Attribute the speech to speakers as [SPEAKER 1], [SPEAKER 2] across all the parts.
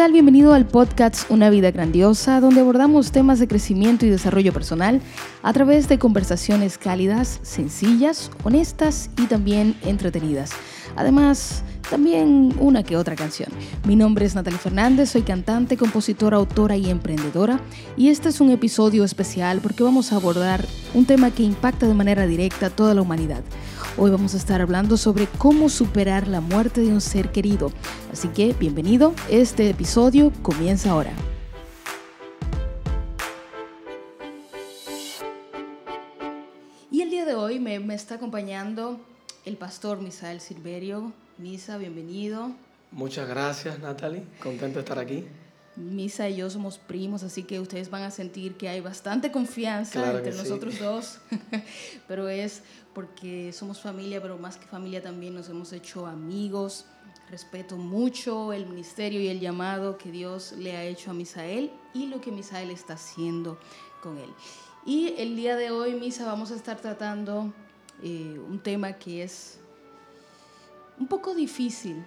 [SPEAKER 1] tal? Bienvenido al podcast Una vida grandiosa, donde abordamos temas de crecimiento y desarrollo personal a través de conversaciones cálidas, sencillas, honestas y también entretenidas. Además, también una que otra canción. Mi nombre es Natalie Fernández, soy cantante, compositora, autora y emprendedora y este es un episodio especial porque vamos a abordar un tema que impacta de manera directa a toda la humanidad. Hoy vamos a estar hablando sobre cómo superar la muerte de un ser querido. Así que bienvenido, este episodio comienza ahora. Y el día de hoy me, me está acompañando el pastor Misael Silverio. Misa, bienvenido.
[SPEAKER 2] Muchas gracias, Natalie. Contento de estar aquí.
[SPEAKER 1] Misa y yo somos primos, así que ustedes van a sentir que hay bastante confianza entre nosotros dos, pero es porque somos familia, pero más que familia también nos hemos hecho amigos. Respeto mucho el ministerio y el llamado que Dios le ha hecho a Misael y lo que Misael está haciendo con él. Y el día de hoy, Misa, vamos a estar tratando eh, un tema que es un poco difícil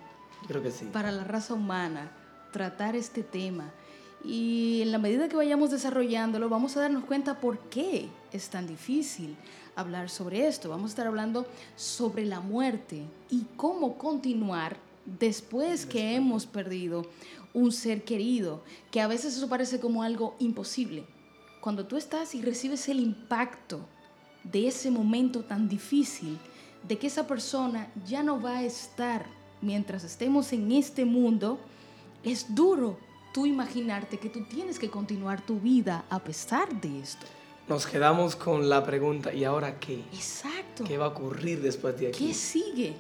[SPEAKER 2] Creo que sí.
[SPEAKER 1] para la raza humana tratar este tema. Y en la medida que vayamos desarrollándolo, vamos a darnos cuenta por qué es tan difícil hablar sobre esto. Vamos a estar hablando sobre la muerte y cómo continuar después que hemos perdido un ser querido, que a veces eso parece como algo imposible. Cuando tú estás y recibes el impacto de ese momento tan difícil, de que esa persona ya no va a estar mientras estemos en este mundo, es duro tú imaginarte que tú tienes que continuar tu vida a pesar de esto.
[SPEAKER 2] Nos quedamos con la pregunta, ¿y ahora qué?
[SPEAKER 1] Exacto.
[SPEAKER 2] ¿Qué va a ocurrir después de aquí?
[SPEAKER 1] ¿Qué sigue?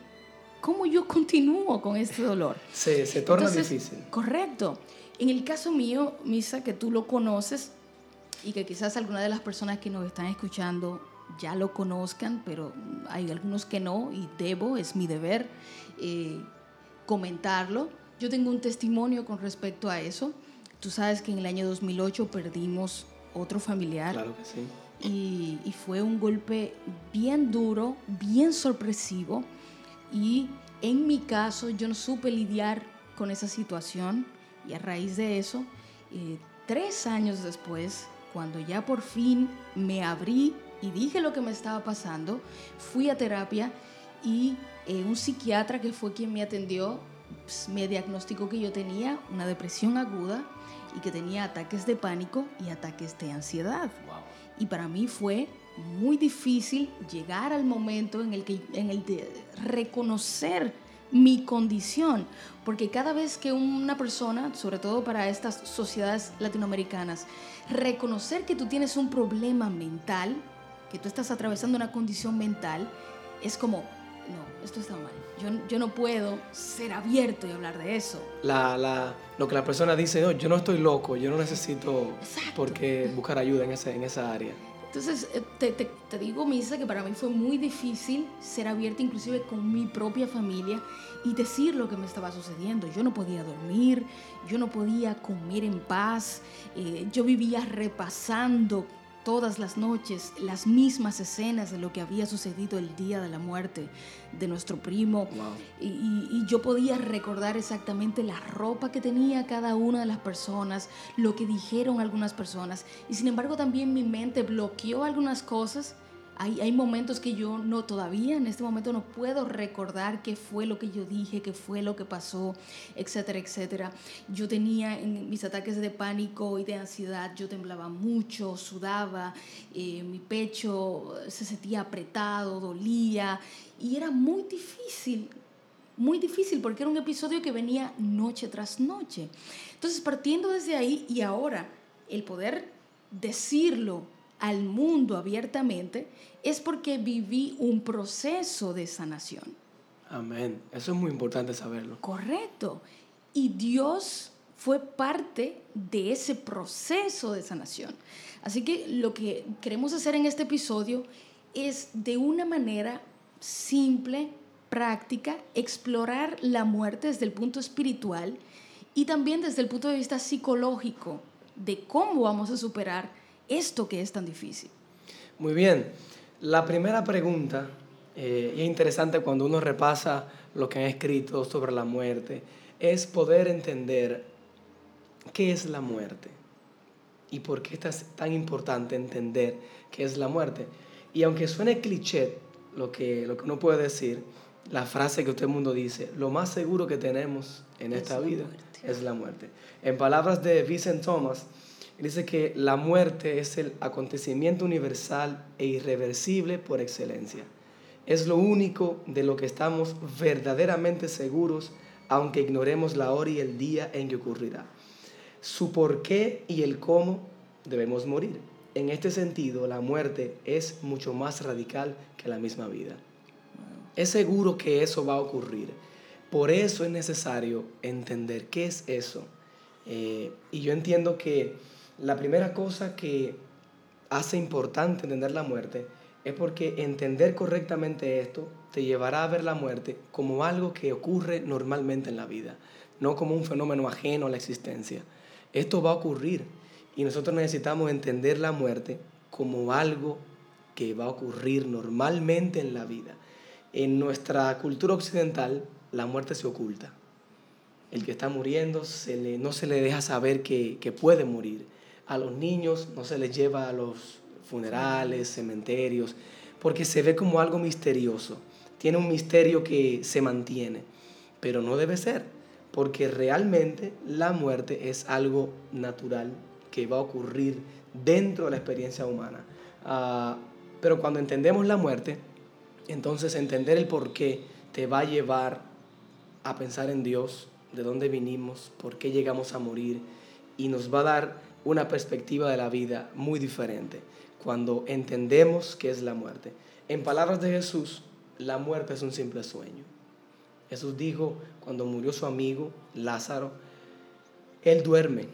[SPEAKER 1] ¿Cómo yo continúo con este dolor?
[SPEAKER 2] Se, se torna difícil.
[SPEAKER 1] Correcto. En el caso mío, Misa, que tú lo conoces y que quizás alguna de las personas que nos están escuchando ya lo conozcan, pero hay algunos que no y debo, es mi deber eh, comentarlo. Yo tengo un testimonio con respecto a eso. Tú sabes que en el año 2008 perdimos otro familiar.
[SPEAKER 2] Claro que sí.
[SPEAKER 1] Y, y, fue un golpe bien duro, bien sorpresivo. Y en mi caso yo no supe lidiar con esa situación. Y a raíz de eso, eh, tres años después, cuando ya por fin me abrí y dije lo que me estaba pasando, fui a terapia y eh, un psiquiatra que fue quien me atendió pues, me diagnosticó que yo tenía una depresión aguda y que tenía ataques de pánico y ataques de ansiedad. Y para mí fue muy difícil llegar al momento en el, que, en el de reconocer mi condición, porque cada vez que una persona, sobre todo para estas sociedades latinoamericanas, reconocer que tú tienes un problema mental, que tú estás atravesando una condición mental, es como, no, esto está mal. Yo, yo no puedo ser abierto y hablar de eso.
[SPEAKER 2] La, la, lo que la persona dice, no, yo no estoy loco, yo no necesito por qué buscar ayuda en, ese, en esa área.
[SPEAKER 1] Entonces, eh, te, te, te, digo, Misa, que para mí fue muy difícil ser abierta inclusive con mi propia familia y decir lo que me estaba sucediendo. Yo no podía dormir, yo no podía comer en paz, eh, yo vivía repasando todas las noches las mismas escenas de lo que había sucedido el día de la muerte de nuestro primo.
[SPEAKER 2] Wow.
[SPEAKER 1] Y, y, yo podía recordar exactamente la ropa que tenía cada una de las personas, lo que dijeron algunas personas. Y sin embargo también mi mente bloqueó algunas cosas hay, hay, momentos que yo no todavía, en este momento no puedo recordar qué fue lo que yo dije, qué fue lo que pasó, etcétera, etcétera. Yo tenía en mis ataques de pánico y de ansiedad, yo temblaba mucho, sudaba, eh, mi pecho se sentía apretado, dolía y era muy difícil, muy difícil porque era un episodio que venía noche tras noche. Entonces, partiendo desde ahí y ahora el poder decirlo al mundo abiertamente es porque viví un proceso de sanación.
[SPEAKER 2] Amén. Eso es muy importante saberlo.
[SPEAKER 1] Correcto. Y Dios fue parte de ese proceso de sanación. Así que lo que queremos hacer en este episodio es de una manera simple, práctica, explorar la muerte desde el punto espiritual y también desde el punto de vista psicológico de cómo vamos a superar esto que es tan difícil?
[SPEAKER 2] Muy bien. La primera pregunta, eh, y es interesante cuando uno repasa lo que han escrito sobre la muerte, es poder entender ¿qué es la muerte? ¿Y por qué es tan importante entender qué es la muerte? Y aunque suene cliché lo que, lo que uno puede decir, la frase que todo el mundo dice, lo más seguro que tenemos en esta vida es la muerte. En palabras de Vincent Thomas, dice que la muerte es el acontecimiento universal e irreversible por excelencia. Es lo único de lo que estamos verdaderamente seguros, aunque ignoremos la hora y el día en que ocurrirá. Su por qué y el cómo debemos morir. En este sentido, la muerte es mucho más radical que la misma vida. Es seguro que eso va a ocurrir. Por eso es necesario entender qué es eso. Eh, y yo entiendo que la primera cosa que hace importante entender la muerte es porque entender correctamente esto te llevará a ver la muerte como algo que ocurre normalmente en la vida, no como un fenómeno ajeno a la existencia. Esto va a ocurrir y nosotros necesitamos entender la muerte como algo que va a ocurrir normalmente en la vida. En nuestra cultura occidental, la muerte se oculta. El que está muriendo se le, no se le deja saber que, que puede morir. A los niños no se les lleva a los funerales, cementerios, porque se ve como algo misterioso. Tiene un misterio que se mantiene, pero no debe ser, porque realmente la muerte es algo natural que va a ocurrir dentro de la experiencia humana. Ah, pero cuando entendemos la muerte, entonces entender el por qué te va a llevar a pensar en Dios, de dónde vinimos, por qué llegamos a morir, y nos va a dar una perspectiva de la vida muy diferente cuando entendemos qué es la muerte. En palabras de Jesús, la muerte es un simple sueño. Jesús dijo cuando murió su amigo Lázaro, Él duerme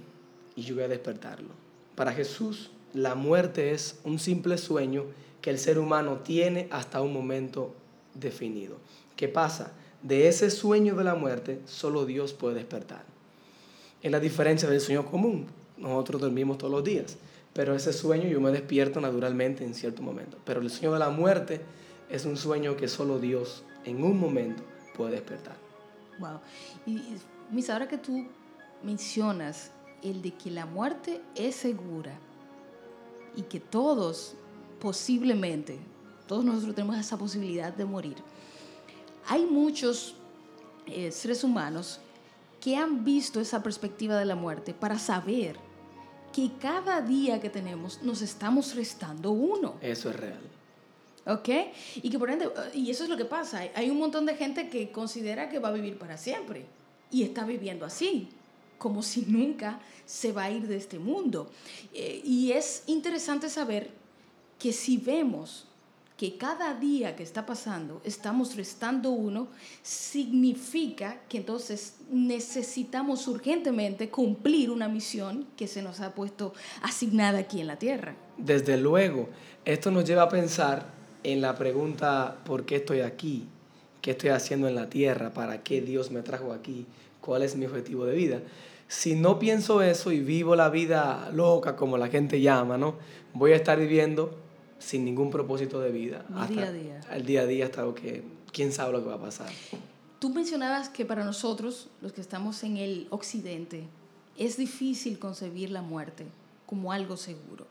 [SPEAKER 2] y yo voy a despertarlo. Para Jesús, la muerte es un simple sueño que el ser humano tiene hasta un momento definido. ¿Qué pasa? De ese sueño de la muerte, solo Dios puede despertar. Es la diferencia del sueño común. Nosotros dormimos todos los días, pero ese sueño yo me despierto naturalmente en cierto momento. Pero el sueño de la muerte es un sueño que solo Dios en un momento puede despertar.
[SPEAKER 1] Wow. Y, mis, ahora que tú mencionas el de que la muerte es segura y que todos posiblemente, todos nosotros tenemos esa posibilidad de morir. Hay muchos eh, seres humanos que han visto esa perspectiva de la muerte para saber que cada día que tenemos nos estamos restando uno.
[SPEAKER 2] Eso es real.
[SPEAKER 1] ¿Ok? Y que por ende, y eso es lo que pasa. Hay un montón de gente que considera que va a vivir para siempre y está viviendo así, como si nunca se va a ir de este mundo. Eh, y es interesante saber que si vemos que cada día que está pasando estamos restando uno, significa que entonces necesitamos urgentemente cumplir una misión que se nos ha puesto asignada aquí en la Tierra.
[SPEAKER 2] Desde luego, esto nos lleva a pensar en la pregunta, ¿por qué estoy aquí? ¿Qué estoy haciendo en la Tierra? ¿Para qué Dios me trajo aquí? ¿Cuál es mi objetivo de vida? Si no pienso eso y vivo la vida loca, como la gente llama, ¿no? Voy a estar viviendo sin ningún propósito de vida.
[SPEAKER 1] hasta día a día.
[SPEAKER 2] El día a día hasta lo que, quién sabe lo que va a pasar.
[SPEAKER 1] Tú mencionabas que para nosotros, los que estamos en el occidente, es difícil concebir la muerte como algo seguro.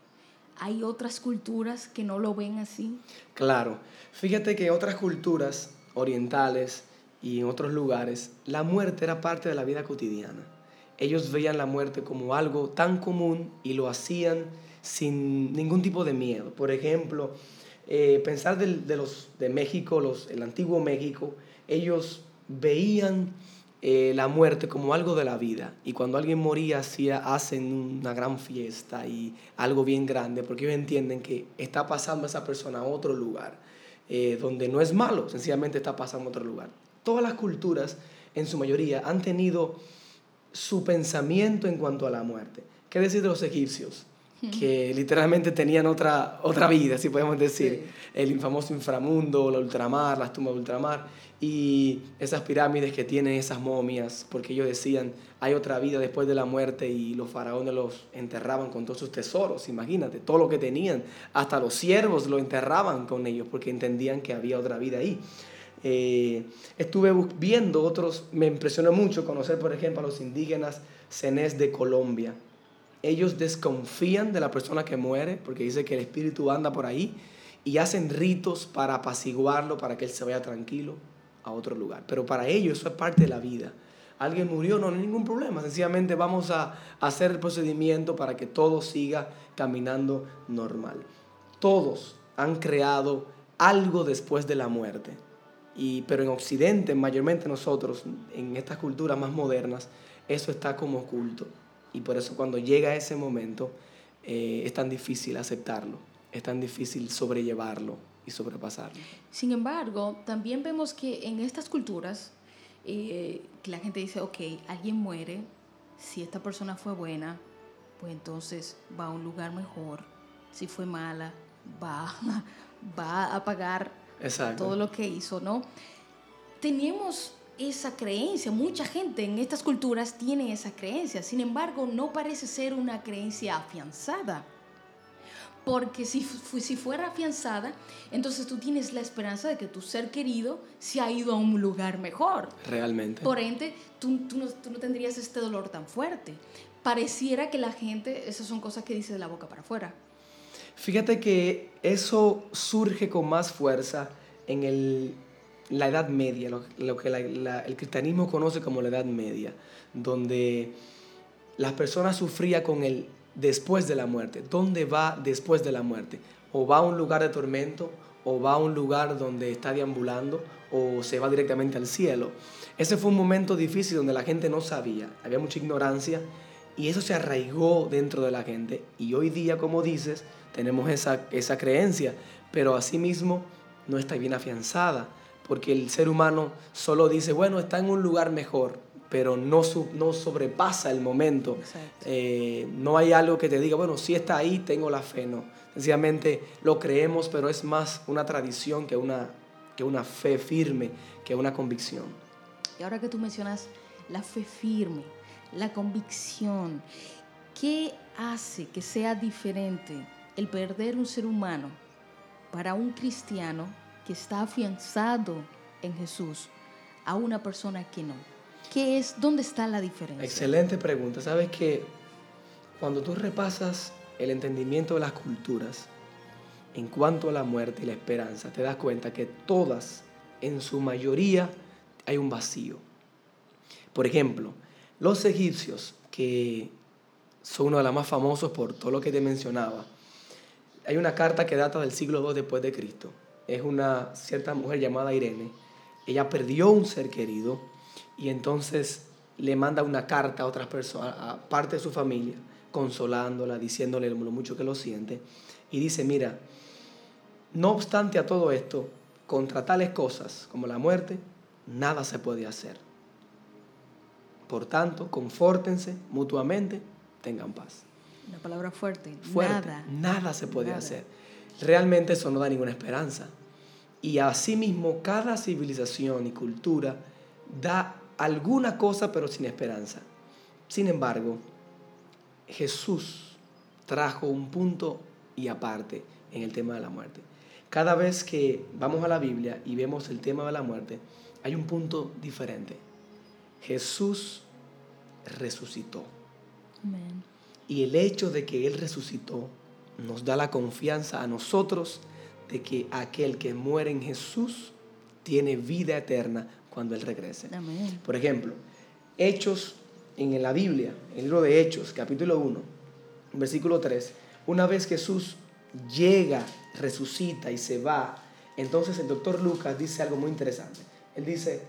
[SPEAKER 1] ¿Hay otras culturas que no lo ven así?
[SPEAKER 2] Claro. Fíjate que otras culturas orientales y en otros lugares, la muerte era parte de la vida cotidiana. Ellos veían la muerte como algo tan común y lo hacían sin ningún tipo de miedo. Por ejemplo, eh, pensar de, los, de México, los, el antiguo México, ellos veían eh, la muerte como algo de la vida. Y cuando alguien moría, hacía, hacen una gran fiesta y algo bien grande, porque ellos entienden que está pasando esa persona a otro lugar, eh, donde no es malo, sencillamente está pasando a otro lugar. Todas las culturas, en su mayoría, han tenido su pensamiento en cuanto a la muerte. ¿Qué decir de los egipcios? Que literalmente tenían otra, otra vida, si podemos decir. El famoso inframundo, la ultramar, las tumbas de ultramar y esas pirámides que tienen esas momias, porque ellos decían, hay otra vida después de la muerte y los faraones los enterraban con todos sus tesoros, imagínate, todo lo que tenían, hasta los siervos lo enterraban con ellos porque entendían que había otra vida ahí. Eh, estuve viendo otros, me impresionó mucho conocer, por ejemplo, a los indígenas Cenés de Colombia. Ellos desconfían de la persona que muere porque dice que el espíritu anda por ahí y hacen ritos para apaciguarlo, para que él se vaya tranquilo a otro lugar. Pero para ellos eso es parte de la vida. Alguien murió, no, no hay ningún problema. Sencillamente vamos a hacer el procedimiento para que todo siga caminando normal. Todos han creado algo después de la muerte. Y, pero en Occidente, mayormente nosotros, en estas culturas más modernas, eso está como oculto. Y por eso cuando llega ese momento eh, es tan difícil aceptarlo, es tan difícil sobrellevarlo y sobrepasarlo.
[SPEAKER 1] Sin embargo, también vemos que en estas culturas, eh, que la gente dice, ok, alguien muere, si esta persona fue buena, pues entonces va a un lugar mejor, si fue mala, va, va a pagar todo lo que hizo, ¿no? Tenemos esa creencia, mucha gente en estas culturas tiene esa creencia, sin embargo no parece ser una creencia afianzada. Porque si, si fuera afianzada, entonces tú tienes la esperanza de que tu ser querido se ha ido a un lugar mejor.
[SPEAKER 2] Realmente.
[SPEAKER 1] Por ende, tú, tú, no, tú no tendrías este dolor tan fuerte. Pareciera que la gente, esas son cosas que dice de la boca para afuera.
[SPEAKER 2] Fíjate que eso surge con más fuerza en el la Edad Media, lo, que el cristianismo conoce como la Edad Media, donde las personas sufrían con el después de la muerte. ¿Dónde va después de la muerte? O va a un lugar de tormento, o va a un lugar donde está deambulando, o se va directamente al cielo. Ese fue un momento difícil donde la gente no sabía, había mucha ignorancia, y eso se arraigó dentro de la gente. Y hoy día, como dices, tenemos esa, esa creencia, pero asimismo no está bien afianzada porque el ser humano solo dice, bueno, está en un lugar mejor, pero no, no sobrepasa el momento. Eh, no hay algo que te diga, bueno, si está ahí, tengo la fe, no. Sencillamente lo creemos, pero es más una tradición que una, que una fe firme, que una convicción.
[SPEAKER 1] Y ahora que tú mencionas la fe firme, la convicción, ¿qué hace que sea diferente el perder un ser humano para un cristiano que está afianzado en Jesús a una persona que no? ¿Qué es, dónde está la diferencia?
[SPEAKER 2] Excelente pregunta. Sabes que cuando tú repasas el entendimiento de las culturas en cuanto a la muerte y la esperanza, te das cuenta que todas, en su mayoría, hay un vacío. Por ejemplo, los egipcios, que son uno de los más famosos por todo lo que te mencionaba, hay una carta que data del siglo II después de Cristo, es una cierta mujer llamada Irene. Ella perdió un ser querido y entonces le manda una carta a otras personas, a parte de su familia, consolándola, diciéndole lo mucho que lo siente. Y dice, mira, no obstante a todo esto, contra tales cosas como la muerte, nada se puede hacer. Por tanto, confórtense mutuamente, tengan paz.
[SPEAKER 1] Una palabra fuerte.
[SPEAKER 2] nada. Nada se puede hacer. Realmente eso no da ninguna esperanza. Y asimismo, cada civilización y cultura da alguna cosa pero sin esperanza. Sin embargo, Jesús trajo un punto y aparte en el tema de la muerte. Cada vez que vamos a la Biblia y vemos el tema de la muerte, hay un punto diferente. Jesús resucitó. Y el hecho de que Él resucitó nos da la confianza a nosotros de que aquel que muere en Jesús tiene vida eterna cuando Él regrese. Por ejemplo, Hechos en la Biblia, el libro de Hechos, capítulo 1, versículo 3, una vez Jesús llega, resucita y se va, entonces el doctor Lucas dice algo muy interesante. Él dice,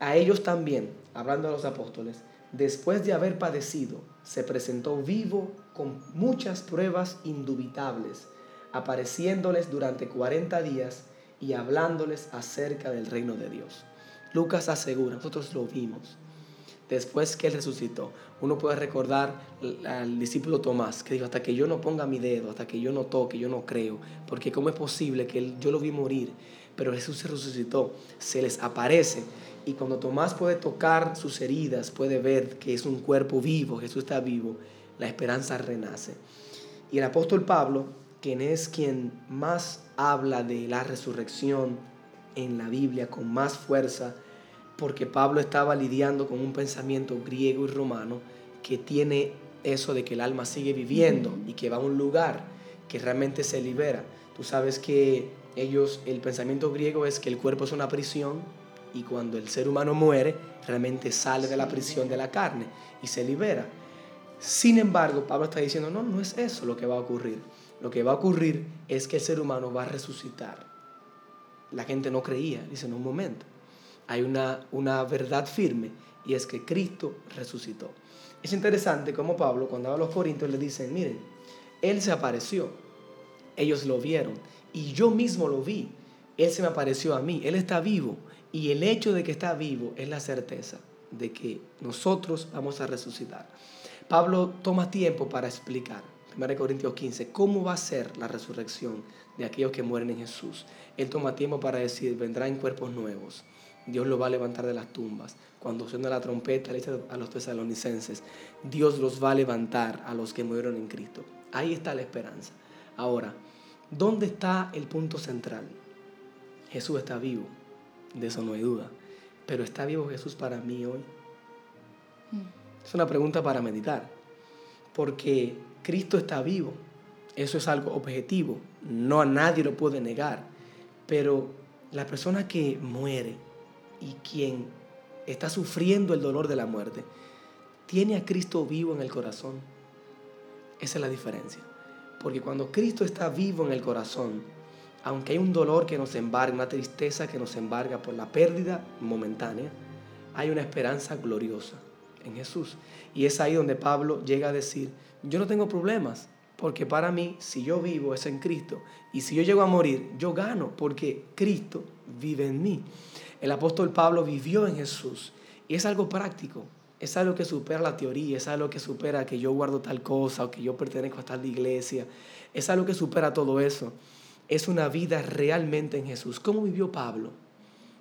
[SPEAKER 2] a ellos también, hablando a los apóstoles, después de haber padecido, se presentó vivo con muchas pruebas indubitables apareciéndoles durante 40 días y hablándoles acerca del reino de Dios. Lucas asegura, nosotros lo vimos. Después que él resucitó, uno puede recordar al discípulo Tomás que dijo, hasta que yo no ponga mi dedo, hasta que yo no toque, yo no creo, porque cómo es posible que yo lo vi morir, pero Jesús se resucitó, se les aparece y cuando Tomás puede tocar sus heridas, puede ver que es un cuerpo vivo, Jesús está vivo, la esperanza renace. Y el apóstol Pablo quien es quien más habla de la resurrección en la Biblia con más fuerza, porque Pablo estaba lidiando con un pensamiento griego y romano que tiene eso de que el alma sigue viviendo y que va a un lugar que realmente se libera. Tú sabes que ellos, el pensamiento griego es que el cuerpo es una prisión y cuando el ser humano muere, realmente sale de la prisión de la carne y se libera. Sin embargo, Pablo está diciendo, no, no es eso lo que va a ocurrir. Lo que va a ocurrir es que el ser humano va a resucitar. La gente no creía, dice en un momento. Hay una, una verdad firme y es que Cristo resucitó. Es interesante como Pablo, cuando habla a los corintios, le dicen, miren, Él se apareció, ellos lo vieron y yo mismo lo vi. Él se me apareció a mí, Él está vivo y el hecho de que está vivo es la certeza de que nosotros vamos a resucitar. Pablo toma tiempo para explicar, 1 Corintios 15, cómo va a ser la resurrección de aquellos que mueren en Jesús. Él toma tiempo para decir, vendrá en cuerpos nuevos. Dios lo va a levantar de las tumbas. Cuando suena la trompeta, le a los tesalonicenses, Dios los va a levantar a los que murieron en Cristo. Ahí está la esperanza. Ahora, ¿dónde está el punto central? Jesús está vivo, de eso no hay duda. Pero ¿está vivo Jesús para mí hoy? Es una pregunta para meditar, porque Cristo está vivo. Eso es algo objetivo, no a nadie lo puede negar. Pero la persona que muere y quien está sufriendo el dolor de la muerte, tiene a Cristo vivo en el corazón. Esa es la diferencia. Porque cuando Cristo está vivo en el corazón, aunque hay un dolor que nos embarga, una tristeza que nos embarga por la pérdida momentánea, hay una esperanza gloriosa en Jesús. Y es ahí donde Pablo llega a decir, yo no tengo problemas, porque para mí, si yo vivo es en Cristo. Y si yo llego a morir, yo gano, porque Cristo vive en mí. El apóstol Pablo vivió en Jesús. Y es algo práctico. Es algo que supera la teoría, es algo que supera que yo guardo tal cosa o que yo pertenezco a tal iglesia. Es algo que supera todo eso. Es una vida realmente en Jesús. ¿Cómo vivió Pablo?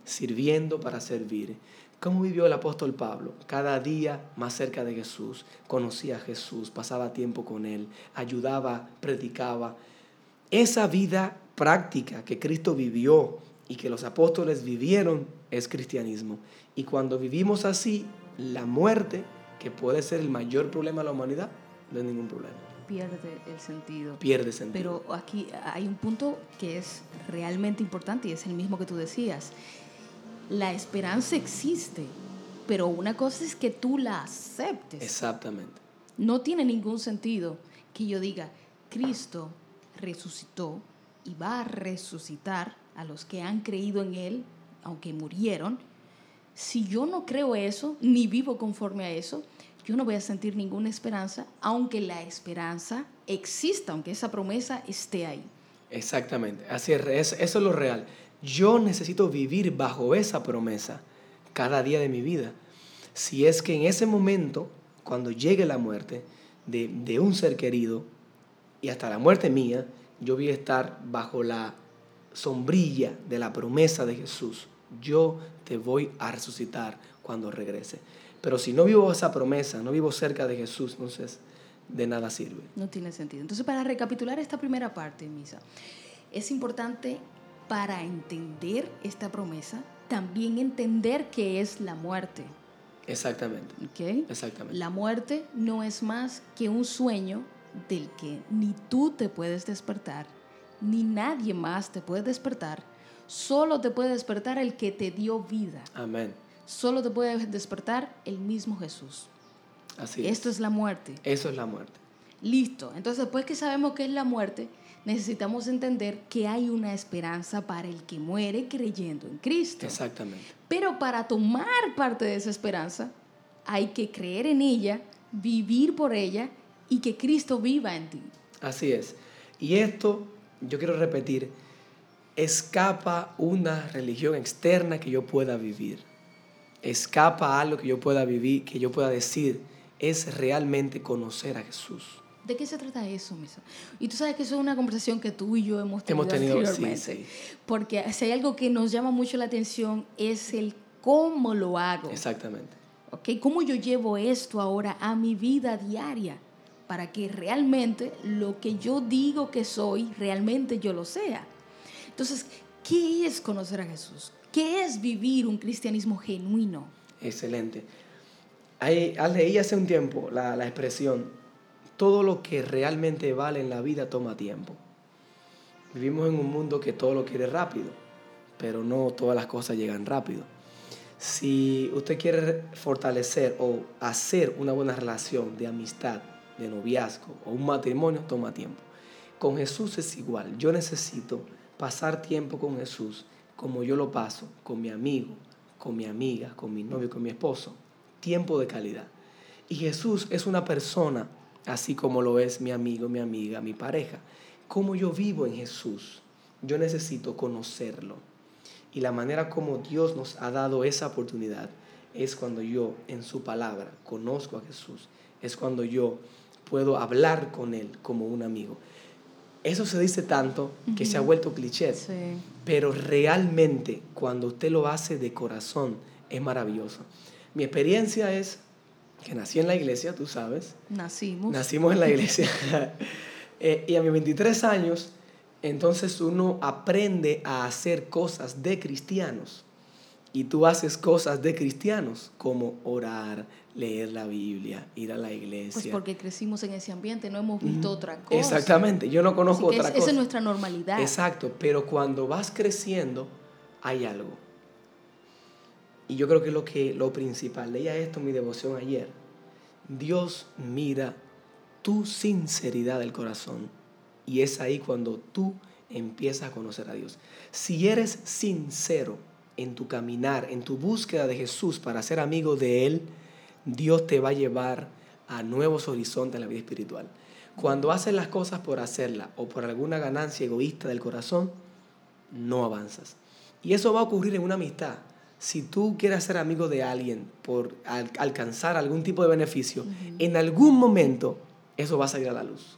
[SPEAKER 2] Sirviendo para servir. ¿Cómo vivió el apóstol Pablo? Cada día más cerca de Jesús. Conocía a Jesús, pasaba tiempo con él, ayudaba, predicaba. Esa vida práctica que Cristo vivió y que los apóstoles vivieron es cristianismo. Y cuando vivimos así, la muerte, que puede ser el mayor problema de la humanidad, no es ningún problema.
[SPEAKER 1] Pierde el sentido.
[SPEAKER 2] Pierde sentido.
[SPEAKER 1] Pero aquí hay un punto que es realmente importante y es el mismo que tú decías. La esperanza existe, pero una cosa es que tú la aceptes.
[SPEAKER 2] Exactamente.
[SPEAKER 1] No tiene ningún sentido que yo diga, Cristo resucitó y va a resucitar a los que han creído en Él, aunque murieron, si yo no creo eso, ni vivo conforme a eso, yo no voy a sentir ninguna esperanza, aunque la esperanza exista, aunque esa promesa esté ahí.
[SPEAKER 2] Exactamente, así es, eso es lo real. Yo necesito vivir bajo esa promesa cada día de mi vida. Si es que en ese momento, cuando llegue la muerte de, de un ser querido y hasta la muerte mía, yo voy a estar bajo la sombrilla de la promesa de Jesús. Yo te voy a resucitar cuando regrese. Pero si no vivo esa promesa, no vivo cerca de Jesús, entonces de nada sirve.
[SPEAKER 1] No tiene sentido. Entonces, para recapitular esta primera parte, Misa, es importante para entender esta promesa, también entender qué es la muerte.
[SPEAKER 2] Exactamente.
[SPEAKER 1] ¿Okay?
[SPEAKER 2] Exactamente.
[SPEAKER 1] La muerte no es más que un sueño del que ni tú te puedes despertar ni nadie más te puede despertar. Solo te puede despertar el que te dio vida.
[SPEAKER 2] Amén.
[SPEAKER 1] Solo te puede despertar el mismo Jesús.
[SPEAKER 2] Así
[SPEAKER 1] Esto es la muerte.
[SPEAKER 2] Eso es la muerte.
[SPEAKER 1] Listo. Entonces, después que sabemos qué es la muerte, necesitamos entender que hay una esperanza para el que muere creyendo en Cristo.
[SPEAKER 2] Exactamente.
[SPEAKER 1] Pero para tomar parte de esa esperanza, hay que creer en ella, vivir por ella y que Cristo viva en ti.
[SPEAKER 2] Así es. Y esto yo quiero repetir, escapa una religión externa que yo pueda vivir. Escapa algo que yo pueda vivir, que yo pueda decir, es realmente conocer a Jesús.
[SPEAKER 1] ¿De qué se trata eso, Misa? Y tú sabes que eso es una conversación que tú y yo hemos tenido, hemos tenido anteriormente. Porque si hay algo que nos llama mucho la atención es el cómo lo hago.
[SPEAKER 2] Exactamente.
[SPEAKER 1] ¿Ok? ¿Cómo yo llevo esto ahora a mi vida diaria? para que realmente lo que yo digo que soy, realmente yo lo sea. Entonces, ¿qué es conocer a Jesús? ¿Qué es vivir un cristianismo genuino?
[SPEAKER 2] Excelente. Ahí, leí hace un tiempo la, la expresión, todo lo que realmente vale en la vida toma tiempo. Vivimos en un mundo que todo lo quiere rápido, pero no todas las cosas llegan rápido. Si usted quiere fortalecer o hacer una buena relación de amistad, de noviazgo o un matrimonio, toma tiempo. Con Jesús es igual. Yo necesito pasar tiempo con Jesús como yo lo paso con mi amigo, con mi amiga, con mi novio, con mi esposo. Tiempo de calidad. Y Jesús es una persona, así como lo es mi amigo, mi amiga, mi pareja. Como yo vivo en Jesús, yo necesito conocerlo. Y la manera como Dios nos ha dado esa oportunidad es cuando yo en su palabra conozco a Jesús. Es cuando yo puedo hablar con Él como un amigo. Eso se dice tanto que se ha vuelto cliché, pero realmente cuando usted lo hace de corazón es maravilloso. Mi experiencia es que nací en la iglesia, tú sabes.
[SPEAKER 1] Nacimos.
[SPEAKER 2] Nacimos en la iglesia. Eh, y a mis 23 años, entonces uno aprende a hacer cosas de cristianos. Y tú haces cosas de cristianos, como orar, leer la Biblia, ir a la iglesia. Pues
[SPEAKER 1] porque crecimos en ese ambiente, no hemos visto otra cosa.
[SPEAKER 2] Exactamente, yo no conozco otra cosa.
[SPEAKER 1] Esa es nuestra normalidad.
[SPEAKER 2] Exacto, pero cuando vas creciendo hay algo. Y yo creo que lo que lo principal, leía esto en mi devoción ayer. Dios mira tu sinceridad del corazón y es ahí cuando tú empiezas a conocer a Dios. Si eres sincero en tu caminar, en tu búsqueda de Jesús para ser amigo de Él, Dios te va a llevar a nuevos horizontes en la vida espiritual. Cuando haces las cosas por hacerla o por alguna ganancia egoísta del corazón, no avanzas. Y eso va a ocurrir en una amistad. Si tú quieres ser amigo de alguien por alcanzar algún tipo de beneficio, en algún momento eso va a salir a la luz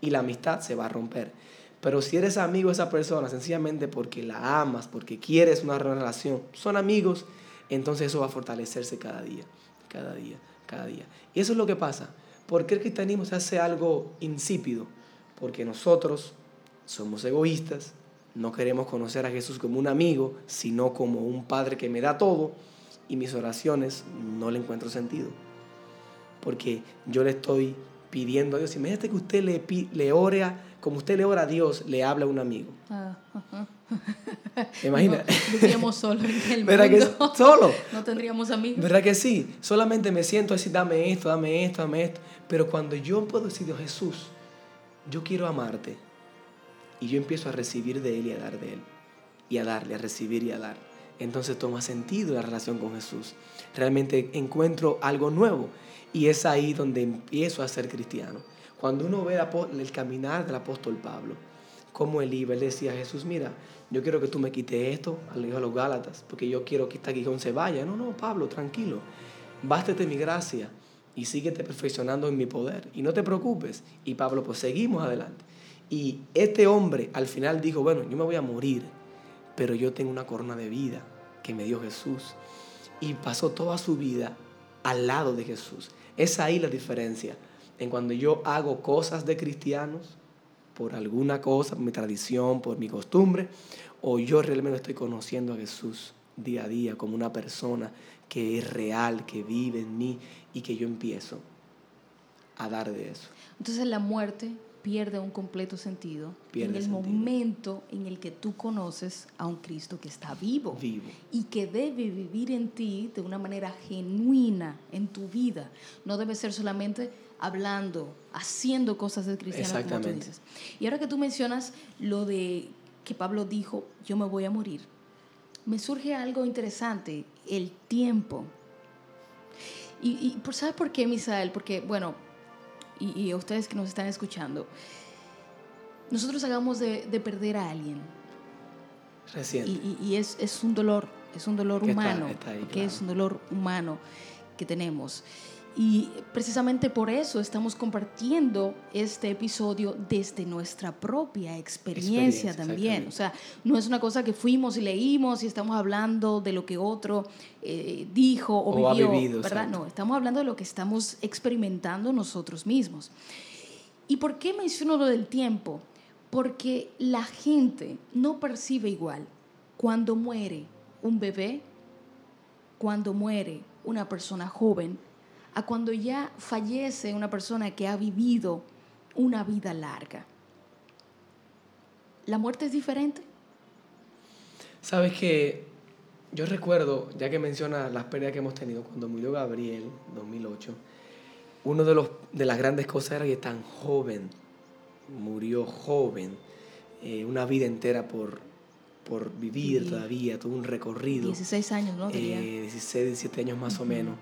[SPEAKER 2] y la amistad se va a romper. Pero si eres amigo de esa persona sencillamente porque la amas, porque quieres una relación, son amigos, entonces eso va a fortalecerse cada día cada día, cada día. Y eso es lo que pasa. ¿Por qué el cristianismo se hace algo insípido? Porque nosotros somos egoístas, no queremos conocer a Jesús como un amigo, sino como un Padre que me da todo, y mis oraciones no le encuentro sentido. Porque yo le estoy pidiendo a Dios, imagínate que usted le, le ore a, como usted le ora a Dios, le habla a un amigo. Ah, Imagina.
[SPEAKER 1] viviríamos solo en el
[SPEAKER 2] ¿Verdad que solo?
[SPEAKER 1] No tendríamos amigos.
[SPEAKER 2] ¿Verdad que sí? Solamente me siento así, dame esto, dame esto, dame esto. Pero cuando yo puedo decir, Dios Jesús, yo quiero amarte. Y yo empiezo a recibir de Él y a dar de Él. Y a darle, a recibir y a dar. Entonces toma sentido la relación con Jesús. Realmente encuentro algo nuevo. Y es ahí donde empiezo a ser cristiano. Cuando uno ve el caminar del apóstol Pablo, como él iba, él decía, Jesús, mira, yo quiero que tú me quites esto, al hijo de los Gálatas, porque yo quiero que este aguijón se vaya. No, no, Pablo, tranquilo. Bástete mi gracia y síguete perfeccionando en mi poder. Y no te preocupes. Y Pablo, pues seguimos adelante. Y este hombre al final dijo, bueno, yo me voy a morir, pero yo tengo una corona de vida que me dio Jesús. Y pasó toda su vida al lado de Jesús. Es ahí la diferencia en cuando yo hago cosas de cristianos por alguna cosa, por mi tradición, por mi costumbre, o yo realmente estoy conociendo a Jesús día a día como una persona que es real, que vive en mí y que yo empiezo a dar de eso.
[SPEAKER 1] Entonces la muerte pierde un completo sentido en el momento en el que tú conoces a un Cristo que está vivo,
[SPEAKER 2] vivo,
[SPEAKER 1] y que debe vivir en ti de una manera genuina en tu vida. No debe ser solamente hablando, haciendo cosas de cristiano, como tú dices. Y ahora que tú mencionas lo de que Pablo dijo, yo me voy a morir, me surge algo interesante, el tiempo. Y, y ¿sabes por qué, Misael? Porque, bueno, y, a ustedes que nos están escuchando, nosotros hagamos de, perder a alguien.
[SPEAKER 2] Reciente.
[SPEAKER 1] Y, es, un dolor, es un dolor humano, que es un dolor humano que tenemos. Y precisamente por eso estamos compartiendo este episodio desde nuestra propia experiencia, también. O sea, no es una cosa que fuimos y leímos y estamos hablando de lo que otro eh, dijo o, vivió, ¿verdad? No, estamos hablando de lo que estamos experimentando nosotros mismos. ¿Y por qué menciono lo del tiempo? Porque la gente no percibe igual cuando muere un bebé, cuando muere una persona joven, a cuando ya fallece una persona que ha vivido una vida larga. ¿La muerte es diferente?
[SPEAKER 2] Sabes que yo recuerdo, ya que menciona las pérdidas que hemos tenido, cuando murió Gabriel, 2008, uno de, los, de las grandes cosas era que tan joven, murió joven, eh, una vida entera por, por vivir todavía, todo un recorrido.
[SPEAKER 1] 16 años, ¿no?
[SPEAKER 2] Eh, 16, 17 años más o menos.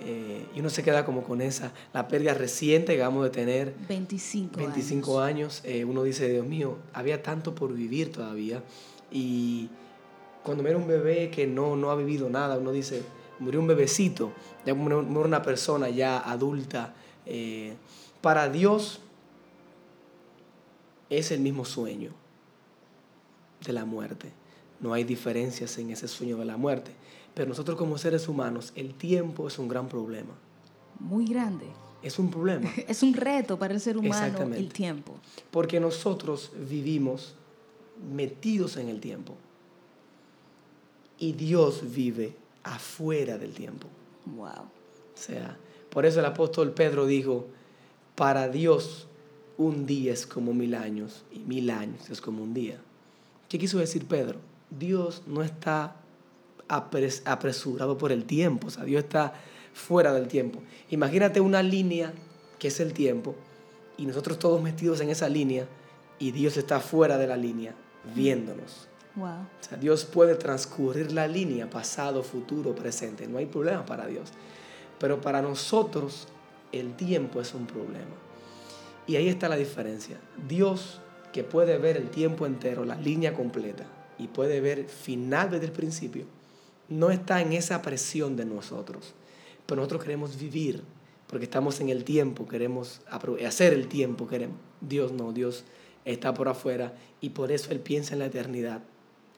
[SPEAKER 2] Eh, y uno se queda como con esa, la pérdida reciente, digamos, de tener
[SPEAKER 1] 25,
[SPEAKER 2] 25 años. Eh, uno dice, Dios mío, había tanto por vivir todavía. Y cuando mira un bebé que no, no ha vivido nada, uno dice, murió un bebecito, ya murió una persona ya adulta. Eh, para Dios es el mismo sueño de la muerte. No hay diferencias en ese sueño de la muerte. Pero nosotros como seres humanos, el tiempo es un gran problema.
[SPEAKER 1] Muy grande.
[SPEAKER 2] Es un problema.
[SPEAKER 1] es un reto para el ser humano el tiempo.
[SPEAKER 2] Porque nosotros vivimos metidos en el tiempo. Y Dios vive afuera del tiempo.
[SPEAKER 1] Wow. O
[SPEAKER 2] sea, por eso el apóstol Pedro dijo, para Dios un día es como mil años y mil años es como un día. ¿Qué quiso decir Pedro? Dios no está apresurado por el tiempo, o sea, Dios está fuera del tiempo. Imagínate una línea que es el tiempo y nosotros todos metidos en esa línea y Dios está fuera de la línea viéndonos.
[SPEAKER 1] Wow.
[SPEAKER 2] O sea, Dios puede transcurrir la línea pasado, futuro, presente, no hay problema para Dios. Pero para nosotros el tiempo es un problema. Y ahí está la diferencia. Dios que puede ver el tiempo entero, la línea completa, y puede ver final desde el principio, no está en esa presión de nosotros. Pero nosotros queremos vivir, porque estamos en el tiempo, queremos hacer el tiempo, queremos. Dios no, Dios está por afuera y por eso Él piensa en la eternidad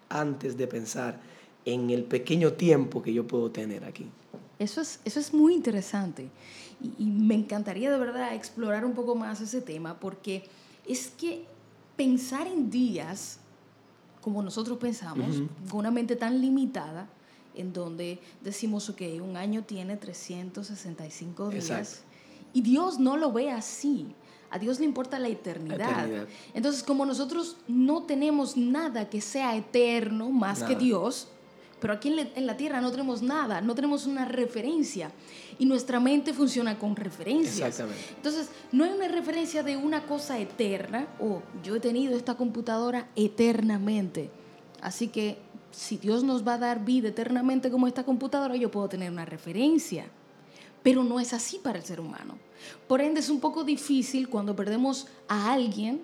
[SPEAKER 2] antes de pensar en el pequeño tiempo que yo puedo tener aquí.
[SPEAKER 1] Eso es, eso es muy interesante y, me encantaría de verdad explorar un poco más ese tema porque es que pensar en días como nosotros pensamos, con una mente tan limitada, en donde decimos, ok, un año tiene 365 días. Y Dios no lo ve así. A Dios le importa la eternidad. Entonces, como nosotros no tenemos nada que sea eterno más que Dios, pero aquí en la, tierra no tenemos nada, no tenemos una referencia. Y nuestra mente funciona con referencias. Entonces, no hay una referencia de una cosa eterna, o yo he tenido esta computadora eternamente. Así que si Dios nos va a dar vida eternamente como esta computadora, yo puedo tener una referencia. Pero no es así para el ser humano. Por ende, es un poco difícil cuando perdemos a alguien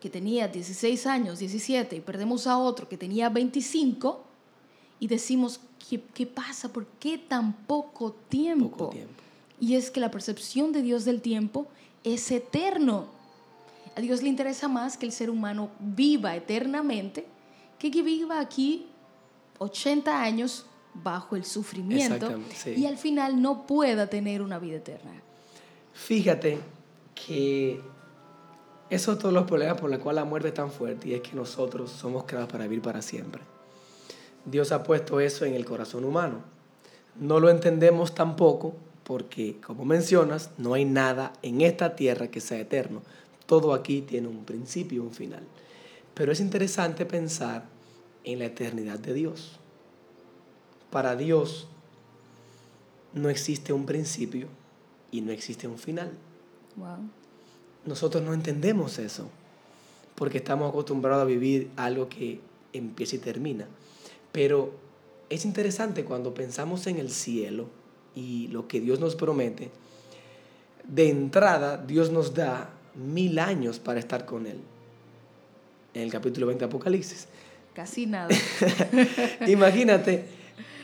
[SPEAKER 1] que tenía 16 años, 17, y perdemos a otro que tenía 25, y decimos, ¿qué, pasa? ¿Por qué tan poco tiempo?
[SPEAKER 2] poco tiempo?
[SPEAKER 1] Y es que la percepción de Dios del tiempo es eterno. A Dios le interesa más que el ser humano viva eternamente que que viva aquí 80 años bajo el sufrimiento y al final no pueda tener una vida eterna.
[SPEAKER 2] Fíjate que eso es todos los problemas por los cuales la muerte es tan fuerte y es que nosotros somos creados para vivir para siempre. Dios ha puesto eso en el corazón humano. No lo entendemos tampoco porque, como mencionas, no hay nada en esta tierra que sea eterno. Todo aquí tiene un principio y un final. Pero es interesante pensar en la eternidad de Dios. Para Dios no existe un principio y no existe un final. Nosotros no entendemos eso porque estamos acostumbrados a vivir algo que empieza y termina. Pero es interesante cuando pensamos en el cielo y lo que Dios nos promete. De entrada, Dios nos da mil años para estar con Él en el capítulo 20 de Apocalipsis.
[SPEAKER 1] Casi nada.
[SPEAKER 2] Imagínate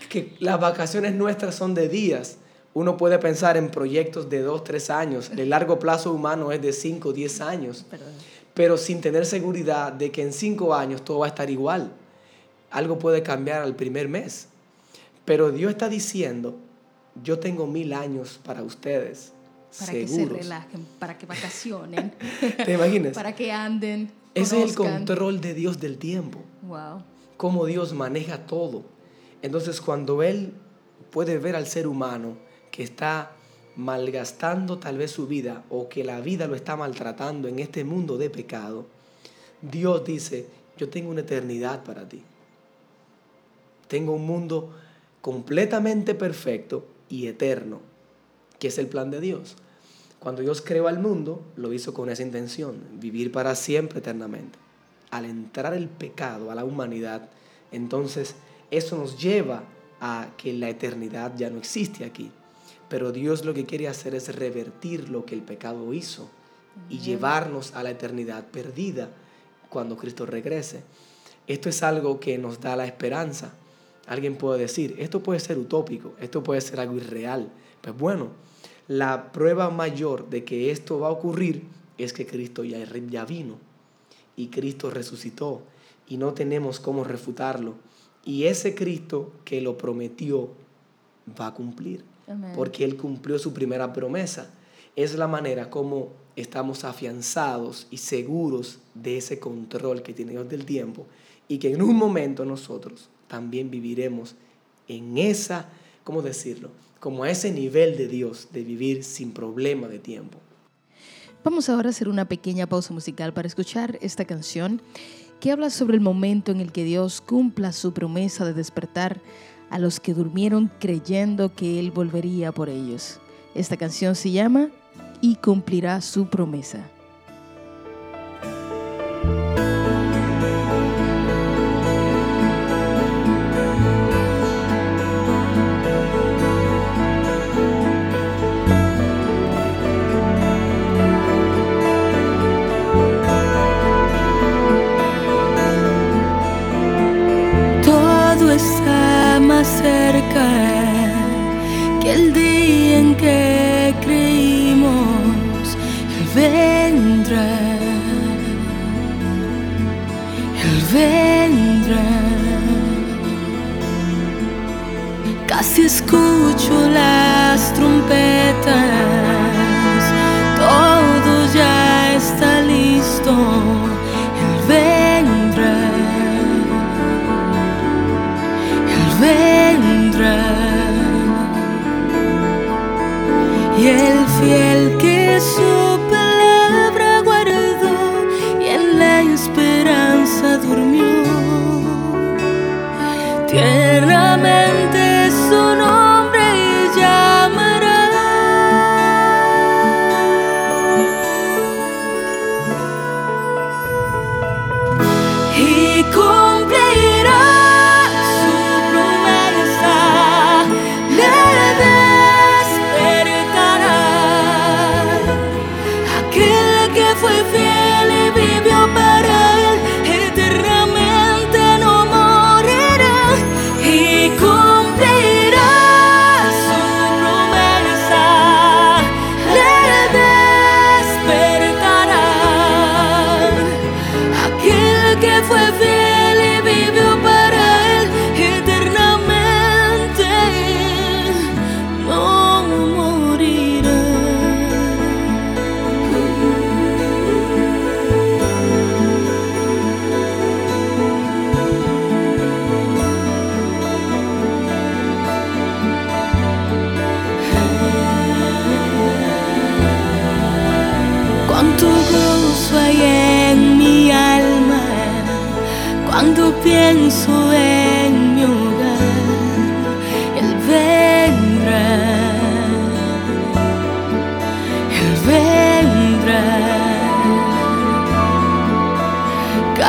[SPEAKER 2] que las vacaciones nuestras son de días. Uno puede pensar en proyectos de dos, tres años. El largo plazo humano es de cinco, diez años. Pero sin tener seguridad de que en cinco años todo va a estar igual. Algo puede cambiar al primer mes. Pero Dios está diciendo, yo tengo mil años para ustedes.
[SPEAKER 1] Para que se relajen, para que vacacionen.
[SPEAKER 2] ¿Te imaginas?
[SPEAKER 1] para que anden
[SPEAKER 2] ese es el control de Dios del tiempo.
[SPEAKER 1] Wow.
[SPEAKER 2] Cómo Dios maneja todo. Entonces, cuando Él puede ver al ser humano que está malgastando tal vez su vida o que la vida lo está maltratando en este mundo de pecado, Dios dice, yo tengo una eternidad para ti. Tengo un mundo completamente perfecto y eterno, que es el plan de Dios. Cuando Dios creó al mundo, lo hizo con esa intención, vivir para siempre eternamente. Al entrar el pecado a la humanidad, entonces eso nos lleva a que la eternidad ya no existe aquí. Pero Dios lo que quiere hacer es revertir lo que el pecado hizo y llevarnos a la eternidad perdida cuando Cristo regrese. Esto es algo que nos da la esperanza. Alguien puede decir, esto puede ser utópico, esto puede ser algo irreal. Pues bueno, la prueba mayor de que esto va a ocurrir es que Cristo ya, ya vino y Cristo resucitó y no tenemos cómo refutarlo. Y ese Cristo que lo prometió va a cumplir, porque Él cumplió su primera promesa. Es la manera como estamos afianzados y seguros de ese control que tiene Dios del tiempo y que en un momento nosotros también viviremos en esa, ¿cómo decirlo? Como a ese nivel de Dios, de vivir sin problema de tiempo.
[SPEAKER 1] Vamos ahora a hacer una pequeña pausa musical para escuchar esta canción que habla sobre el momento en el que Dios cumpla su promesa de despertar a los que durmieron creyendo que Él volvería por ellos. Esta canción se llama Y cumplirá su promesa. En que creímos Él vendrá, Él vendrá. Casi escucho las trompetas,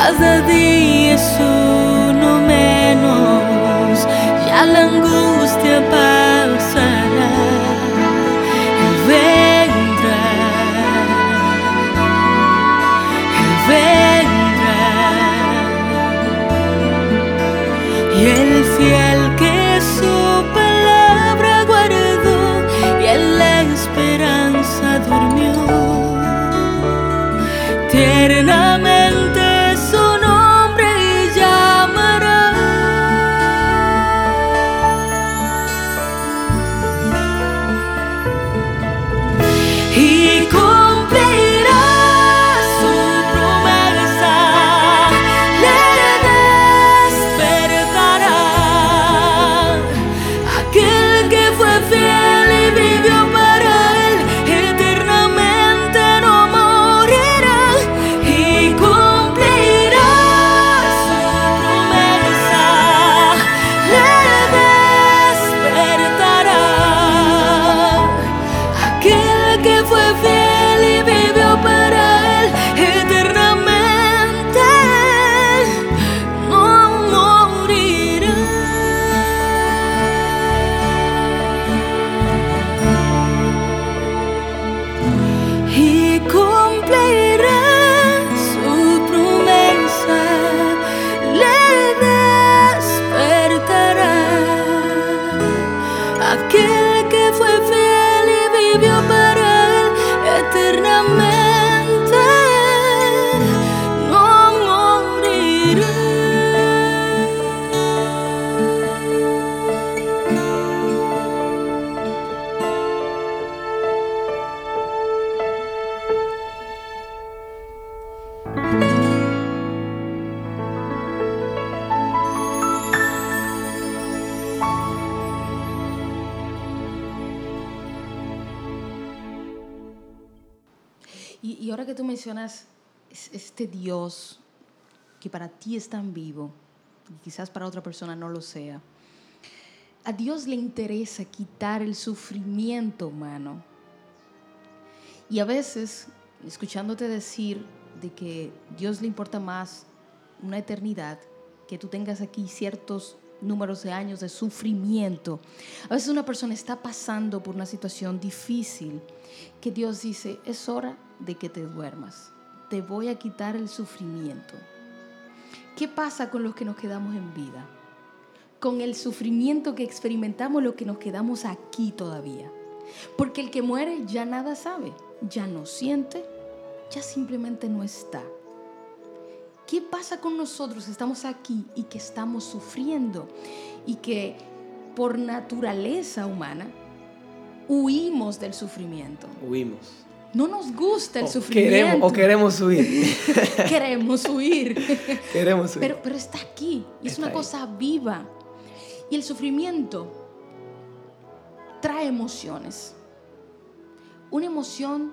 [SPEAKER 1] Cada día es uno menos, ya la angustia pasará. Y ahora que tú mencionas este Dios que para ti es tan vivo, y quizás para otra persona no lo sea, a Dios le interesa quitar el sufrimiento humano. Y a veces, escuchándote decir de que Dios le importa más una eternidad, que tú tengas aquí ciertos números de años de sufrimiento. A veces una persona está pasando por una situación difícil que Dios dice, es hora de que te duermas. Te voy a quitar el sufrimiento. ¿Qué pasa con los que nos quedamos en vida? Con el sufrimiento que experimentamos los que nos quedamos aquí todavía. Porque el que muere ya nada sabe, ya no siente, ya simplemente no está. ¿Qué pasa con nosotros? Estamos aquí y que estamos sufriendo y que por naturaleza humana huimos del sufrimiento.
[SPEAKER 2] Huimos.
[SPEAKER 1] No nos gusta el sufrimiento.
[SPEAKER 2] Queremos, o queremos huir.
[SPEAKER 1] queremos huir.
[SPEAKER 2] queremos huir.
[SPEAKER 1] Pero, pero está aquí y es una cosa viva. Y el sufrimiento trae emociones. Una emoción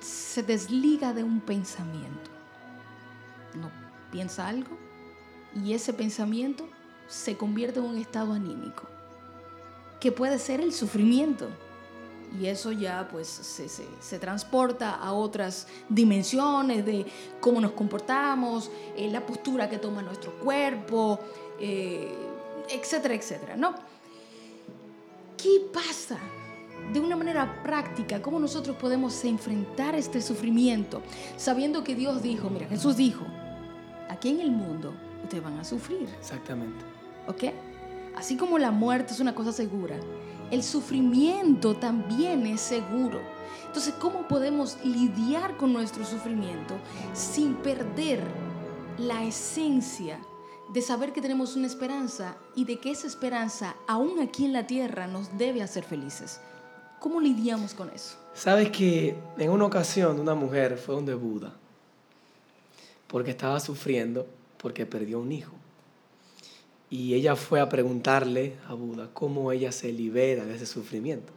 [SPEAKER 1] se desliga de un pensamiento no piensa algo y ese pensamiento se convierte en un estado anímico, que puede ser el sufrimiento. Y eso ya pues se, transporta a otras dimensiones de cómo nos comportamos, eh, la postura que toma nuestro cuerpo, eh, etcétera, etcétera, ¿no? ¿Qué pasa de una manera práctica, cómo nosotros podemos enfrentar este sufrimiento, sabiendo que Dios dijo, mira, Jesús dijo, aquí en el mundo ustedes van a sufrir.
[SPEAKER 2] Exactamente.
[SPEAKER 1] ¿Ok? Así como la muerte es una cosa segura, el sufrimiento también es seguro. Entonces, ¿cómo podemos lidiar con nuestro sufrimiento sin perder la esencia de saber que tenemos una esperanza y de que esa esperanza, aún aquí en la tierra, nos debe hacer felices? ¿Cómo lidiamos con eso?
[SPEAKER 2] Sabes que en una ocasión una mujer fue donde Buda porque estaba sufriendo porque perdió un hijo. Y ella fue a preguntarle a Buda cómo ella se libera de ese sufrimiento.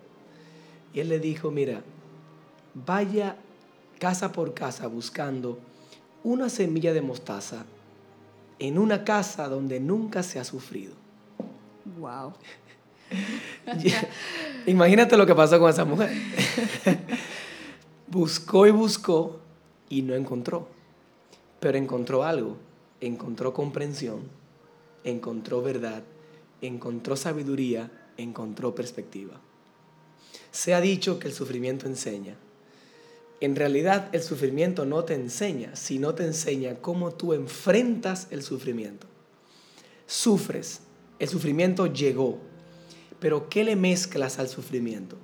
[SPEAKER 2] Y él le dijo, mira, vaya casa por casa buscando una semilla de mostaza en una casa donde nunca se ha sufrido.
[SPEAKER 1] Wow.
[SPEAKER 2] Imagínate lo que pasó con esa mujer. buscó y buscó y no encontró pero encontró algo, encontró comprensión, encontró verdad, encontró sabiduría, encontró perspectiva. Se ha dicho que el sufrimiento enseña. En realidad el sufrimiento no te enseña, sino te enseña cómo tú enfrentas el sufrimiento. Sufres, el sufrimiento llegó, pero ¿qué le mezclas al sufrimiento?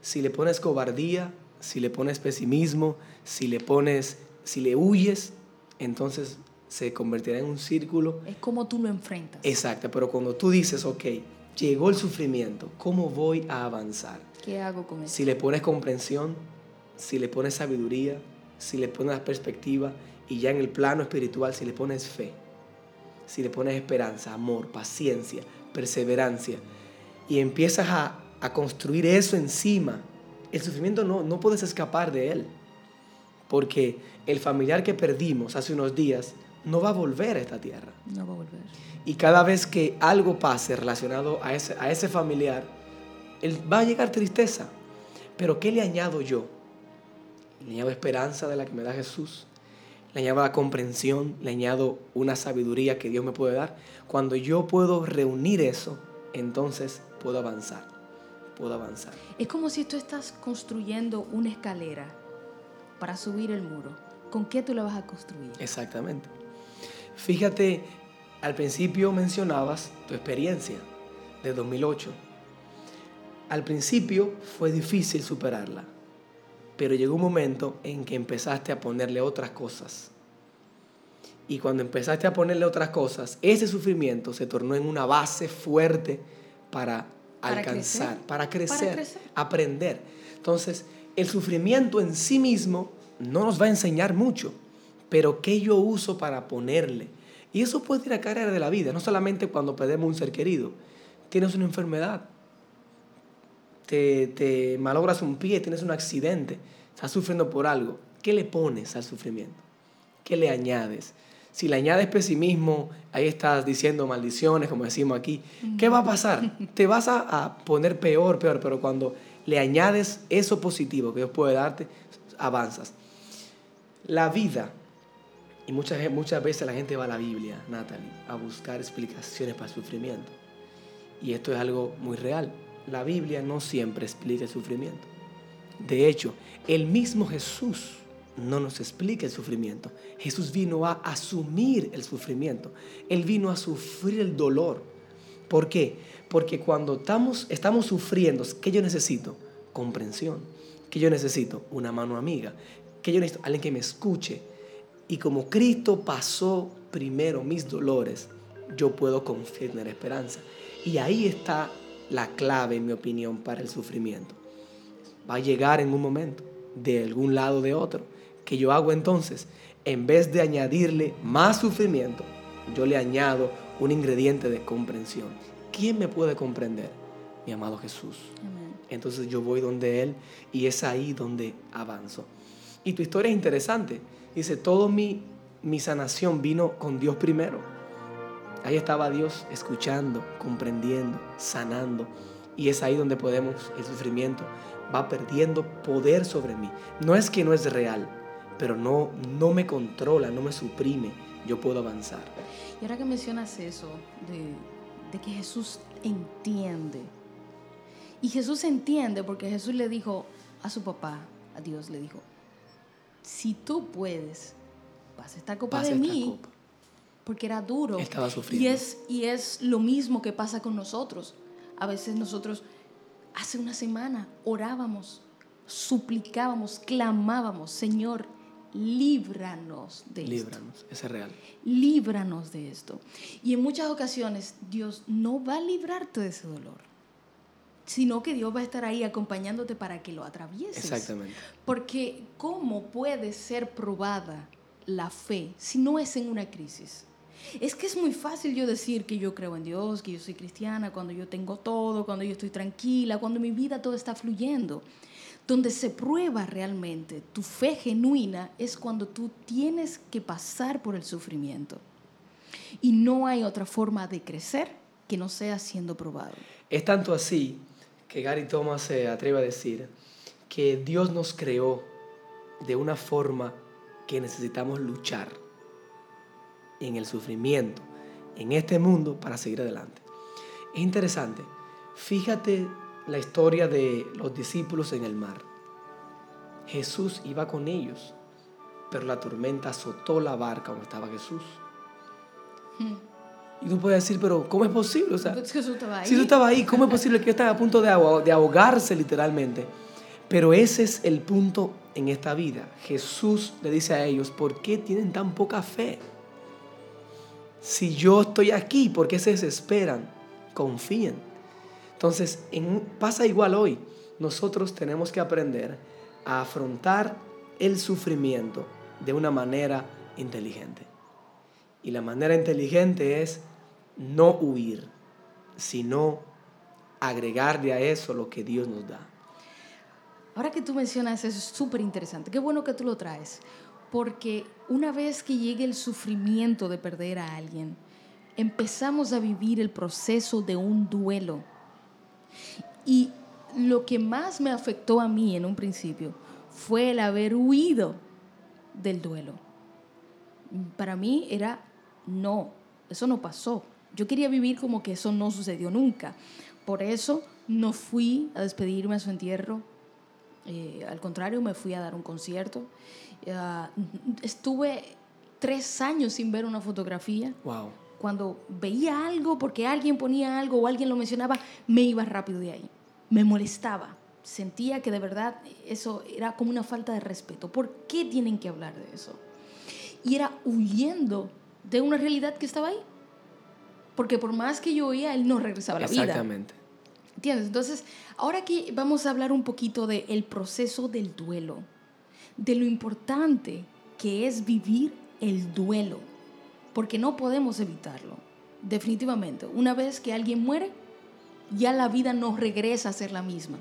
[SPEAKER 2] Si le pones cobardía, si le pones pesimismo, si le pones, si le huyes, entonces se convertirá en un círculo.
[SPEAKER 1] Es como tú lo enfrentas.
[SPEAKER 2] Exacto, pero cuando tú dices, ok, llegó el sufrimiento, ¿cómo voy a avanzar?
[SPEAKER 1] ¿Qué hago con eso?
[SPEAKER 2] Si le pones comprensión, si le pones sabiduría, si le pones perspectiva y ya en el plano espiritual, si le pones fe, si le pones esperanza, amor, paciencia, perseverancia y empiezas a, a construir eso encima, el sufrimiento no, no puedes escapar de él porque el familiar que perdimos hace unos días no va a volver a esta tierra.
[SPEAKER 1] No va a volver.
[SPEAKER 2] Y cada vez que algo pase relacionado a ese, a ese familiar, él, va a llegar tristeza. Pero ¿qué le añado yo? Le añado esperanza de la que me da Jesús. Le añado la comprensión, le añado una sabiduría que Dios me puede dar. Cuando yo puedo reunir eso, entonces puedo avanzar. Puedo avanzar.
[SPEAKER 1] Es como si tú estás construyendo una escalera para subir el muro, ¿con qué tú lo vas a construir?
[SPEAKER 2] Exactamente. Fíjate, al principio mencionabas tu experiencia de 2008. Al principio fue difícil superarla, pero llegó un momento en que empezaste a ponerle otras cosas. Y cuando empezaste a ponerle otras cosas, ese sufrimiento se tornó en una base fuerte para, alcanzar, Para, crecer, para crecer, aprender. Entonces, el sufrimiento en sí mismo no nos va a enseñar mucho, pero ¿qué yo uso para ponerle? Y eso puede ir a carrera de la vida, no solamente cuando perdemos un ser querido. Tienes una enfermedad, te, te malogras un pie, tienes un accidente, estás sufriendo por algo. ¿qué le pones al sufrimiento? ¿Qué le añades? Si le añades pesimismo, ahí estás diciendo maldiciones, como decimos aquí. ¿Qué va a pasar? Te vas a, poner peor, peor, pero cuando le añades eso positivo que Dios puede darte, avanzas. La vida, y muchas, muchas veces la gente va a la Biblia, Natalie, a buscar explicaciones para el sufrimiento. Y esto es algo muy real. La Biblia no siempre explica el sufrimiento. De hecho, el mismo Jesús no nos explica el sufrimiento. Jesús vino a asumir el sufrimiento. Él vino a sufrir el dolor. ¿Por qué? Porque cuando estamos, estamos sufriendo, ¿qué yo necesito? Comprensión. ¿Qué yo necesito? Una mano amiga. ¿Qué yo necesito? Alguien que me escuche. Y como Cristo pasó primero mis dolores, yo puedo confiar en la esperanza. Y ahí está la clave, en mi opinión, para el sufrimiento. Va a llegar en un momento, de algún lado o de otro que yo hago entonces? En vez de añadirle más sufrimiento, yo le añado un ingrediente de comprensión. ¿Quién me puede comprender? Mi amado Jesús. Entonces yo voy donde Él y es ahí donde avanzo. Y tu historia es interesante. Dice, todo mi, mi sanación vino con Dios primero. Ahí estaba Dios escuchando, comprendiendo, sanando. Y es ahí donde podemos, el sufrimiento va perdiendo poder sobre mí. No es que no es real, pero no, no me controla, no me suprime, yo puedo avanzar.
[SPEAKER 1] Y ahora que mencionas eso, de, de que Jesús entiende, y Jesús entiende porque Jesús le dijo a su papá, a Dios le dijo, si tú puedes, pasa esta copa de mí, porque era duro.
[SPEAKER 2] Estaba sufriendo.
[SPEAKER 1] Y es, y es lo mismo que pasa con nosotros. A veces nosotros, hace una semana, orábamos, suplicábamos, clamábamos, Señor, líbranos de
[SPEAKER 2] esto. Líbranos, es real.
[SPEAKER 1] Líbranos de esto. Y en muchas ocasiones Dios no va a librarte de ese dolor, sino que Dios va a estar ahí acompañándote para que lo atravieses.
[SPEAKER 2] Exactamente.
[SPEAKER 1] Porque ¿cómo puede ser probada la fe si no es en una crisis? Es que es muy fácil yo decir que yo creo en Dios, que yo soy cristiana, cuando yo tengo todo, cuando yo estoy tranquila, cuando mi vida todo está fluyendo. Donde se prueba realmente tu fe genuina es cuando tú tienes que pasar por el sufrimiento. Y no hay otra forma de crecer que no sea siendo probado.
[SPEAKER 2] Es tanto así que Gary Thomas se atreve a decir que Dios nos creó de una forma que necesitamos luchar en el sufrimiento, en este mundo, para seguir adelante. Es interesante. Fíjate la historia de los discípulos en el mar. Jesús iba con ellos, pero la tormenta azotó la barca donde estaba Jesús. Hmm. Y tú puedes decir, pero ¿cómo es posible? O sea,
[SPEAKER 1] Jesús estaba ahí.
[SPEAKER 2] Si Jesús estaba ahí, ¿cómo es posible que estaba a punto de, de ahogarse literalmente? Pero ese es el punto en esta vida. Jesús le dice a ellos, ¿por qué tienen tan poca fe? Si yo estoy aquí, ¿por qué se desesperan? Confíen. Entonces, pasa igual hoy. Nosotros tenemos que aprender a afrontar el sufrimiento de una manera inteligente. Y la manera inteligente es no huir, sino agregarle a eso lo que Dios nos da.
[SPEAKER 1] Ahora que tú mencionas eso es súper interesante. Qué bueno que tú lo traes. Porque una vez que llegue el sufrimiento de perder a alguien, empezamos a vivir el proceso de un duelo y lo que más me afectó a mí en un principio fue el haber huido del duelo. Para mí era, no, eso no pasó. Yo quería vivir como que eso no sucedió nunca. Por eso no fui a despedirme a su entierro. Eh, al contrario, me fui a dar un concierto. estuve tres años sin ver una fotografía.
[SPEAKER 2] Wow
[SPEAKER 1] cuando veía algo, porque alguien ponía algo o alguien lo mencionaba, me iba rápido de ahí. Me molestaba. Sentía que de verdad eso era como una falta de respeto. ¿Por qué tienen que hablar de eso? Y era huyendo de una realidad que estaba ahí. Porque por más que yo oía, él no regresaba a la vida.
[SPEAKER 2] Exactamente.
[SPEAKER 1] ¿Entiendes? Entonces, ahora aquí vamos a hablar un poquito del el proceso del duelo, de lo importante que es vivir el duelo porque no podemos evitarlo. Definitivamente, una vez que alguien muere, ya la vida no regresa a ser la misma.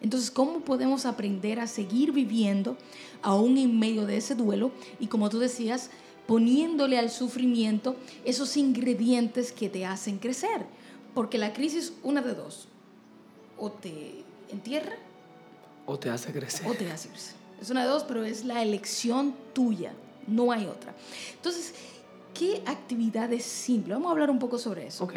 [SPEAKER 1] Entonces, ¿cómo podemos aprender a seguir viviendo aún en medio de ese duelo? Y como tú decías, poniéndole al sufrimiento esos ingredientes que te hacen crecer. Porque la crisis, una de dos, o te entierra
[SPEAKER 2] o te hace crecer.
[SPEAKER 1] O te hace crecer. Es una de dos, pero es la elección tuya, no hay otra. Entonces, ¿qué actividades simples? Vamos a hablar un poco sobre eso.
[SPEAKER 2] Ok.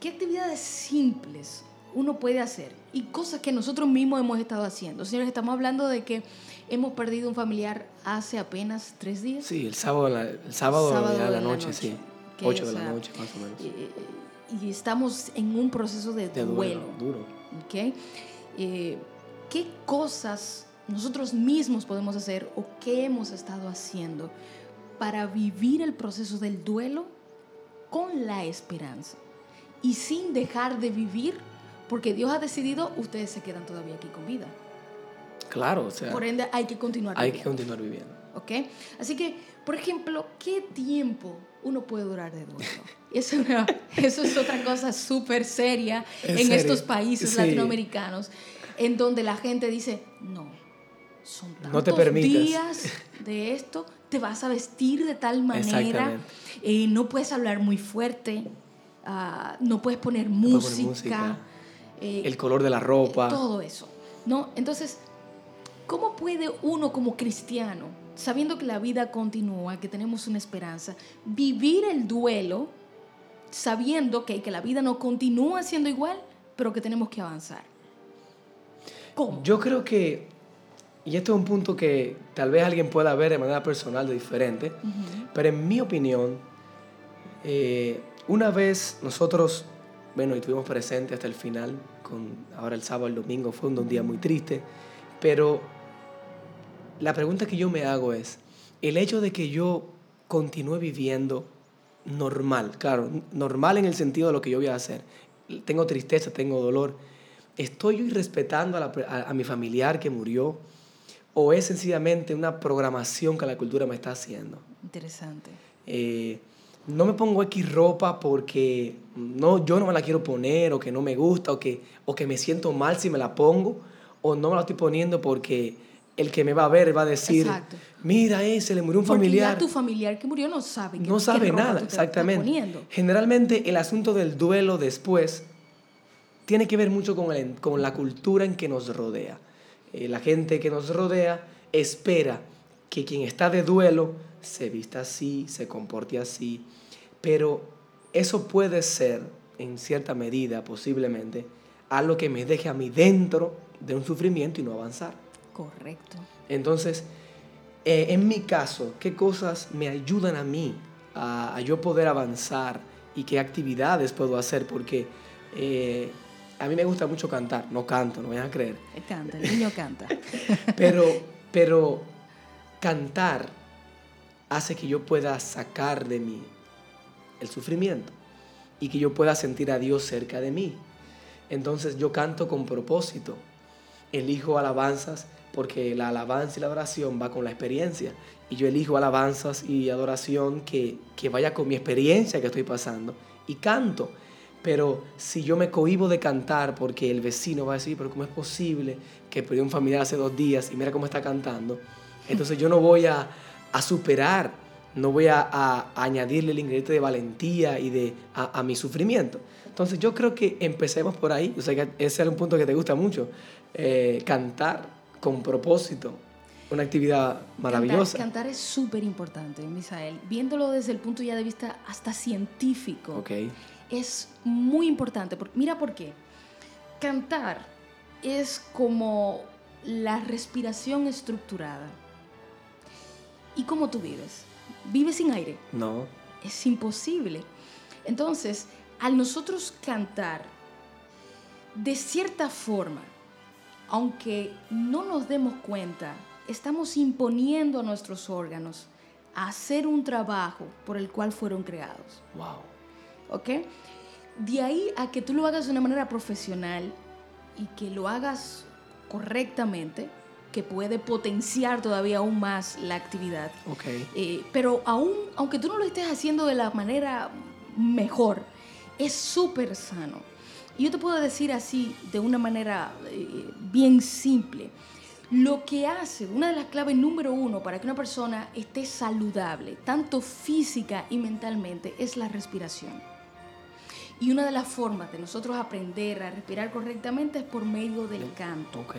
[SPEAKER 1] ¿Qué actividades simples uno puede hacer? Y cosas que nosotros mismos hemos estado haciendo. Señores, estamos hablando de que hemos perdido un familiar hace apenas tres días.
[SPEAKER 2] Sí, el sábado, el sábado, de la, noche, sí. Ocho de la noche, más o menos.
[SPEAKER 1] Eh, y estamos en un proceso de, duelo.
[SPEAKER 2] Duro.
[SPEAKER 1] ¿okay? Eh, ¿Qué cosas nosotros mismos podemos hacer o qué hemos estado haciendo para vivir el proceso del duelo con la esperanza y sin dejar de vivir? Porque Dios ha decidido, ustedes se quedan todavía aquí con vida.
[SPEAKER 2] Claro, o sea.
[SPEAKER 1] Por ende, hay que continuar
[SPEAKER 2] hay viviendo. Hay que continuar viviendo.
[SPEAKER 1] ¿Ok? Así que, por ejemplo, ¿qué tiempo uno puede durar de duelo? Eso, eso es otra cosa súper seria en, estos países latinoamericanos, en donde la gente dice, no, son tantos días de esto, te vas a vestir de tal manera, eh, no puedes hablar muy fuerte, uh, no puedes poner música.
[SPEAKER 2] Eh, el color de la ropa.
[SPEAKER 1] Todo eso. ¿no? Entonces, ¿cómo puede uno como cristiano sabiendo que la vida continúa, que tenemos una esperanza, vivir el duelo sabiendo que, que la vida no continúa siendo igual, pero que tenemos que avanzar. ¿Cómo?
[SPEAKER 2] Yo creo que, y esto es un punto que tal vez alguien pueda ver de manera personal de diferente, pero en mi opinión, eh, una vez nosotros, bueno, estuvimos presentes hasta el final, con, ahora el sábado, el domingo, fue un día muy triste, pero la pregunta que yo me hago es, el hecho de que yo continúe viviendo normal, claro, normal en el sentido de lo que yo voy a hacer, tengo tristeza, tengo dolor, ¿estoy yo irrespetando a, mi familiar que murió? ¿O es sencillamente una programación que la cultura me está haciendo?
[SPEAKER 1] Interesante.
[SPEAKER 2] Eh, no me pongo X ropa porque no, yo no me la quiero poner o que no me gusta o que, o que me siento mal si me la pongo o no me la estoy poniendo porque el que me va a ver va a decir, mira, eh, se le murió un familiar.
[SPEAKER 1] Porque ya tu familiar que murió no sabe.
[SPEAKER 2] no sabe nada, exactamente. Generalmente el asunto del duelo después tiene que ver mucho con, con la cultura en que nos rodea. Eh, la gente que nos rodea espera que quien está de duelo se vista así, se comporte así, pero eso puede ser, en cierta medida, posiblemente, algo que me deje a mí dentro de un sufrimiento y no avanzar.
[SPEAKER 1] Correcto.
[SPEAKER 2] Entonces, eh, en mi caso, ¿qué cosas me ayudan a mí a, yo poder avanzar y qué actividades puedo hacer? Porque eh, a mí me gusta mucho cantar, no canto, no vayan a creer.
[SPEAKER 1] Canta, el niño canta.
[SPEAKER 2] pero, pero cantar hace que yo pueda sacar de mí el sufrimiento y que yo pueda sentir a Dios cerca de mí. Entonces yo canto con propósito, elijo alabanzas porque la alabanza y la adoración va con la experiencia. Y yo elijo alabanzas y adoración que, que vaya con mi experiencia que estoy pasando. Y canto. Pero si yo me cohibo de cantar porque el vecino va a decir, pero ¿cómo es posible que perdió un familiar hace dos días y mira cómo está cantando? Entonces yo no voy a, a superar, no voy a, a, añadirle el ingrediente de valentía y de, a, mi sufrimiento. Entonces yo creo que empecemos por ahí. O sea, que ese es un punto que te gusta mucho. Eh, cantar con propósito. Una actividad maravillosa.
[SPEAKER 1] Cantar, es súper importante, Misael. Viéndolo desde el punto ya de vista hasta científico,
[SPEAKER 2] okay.
[SPEAKER 1] es muy importante. Mira por qué. Cantar es como la respiración estructurada. ¿Y cómo tú vives? ¿Vives sin aire?
[SPEAKER 2] No.
[SPEAKER 1] Es imposible. Entonces, al nosotros cantar, de cierta forma, aunque no nos demos cuenta, estamos imponiendo a nuestros órganos a hacer un trabajo por el cual fueron creados.
[SPEAKER 2] Wow.
[SPEAKER 1] ¿Ok? De ahí a que tú lo hagas de una manera profesional y que lo hagas correctamente, que puede potenciar todavía aún más la actividad.
[SPEAKER 2] Okay.
[SPEAKER 1] Eh, pero aún, aunque tú no lo estés haciendo de la manera mejor, es súper sano Y yo te puedo decir así, de una manera eh, bien simple, lo que hace, una de las claves número uno para que una persona esté saludable, tanto física y mentalmente, es la respiración. Y una de las formas de nosotros aprender a respirar correctamente es por medio del canto.
[SPEAKER 2] Ok.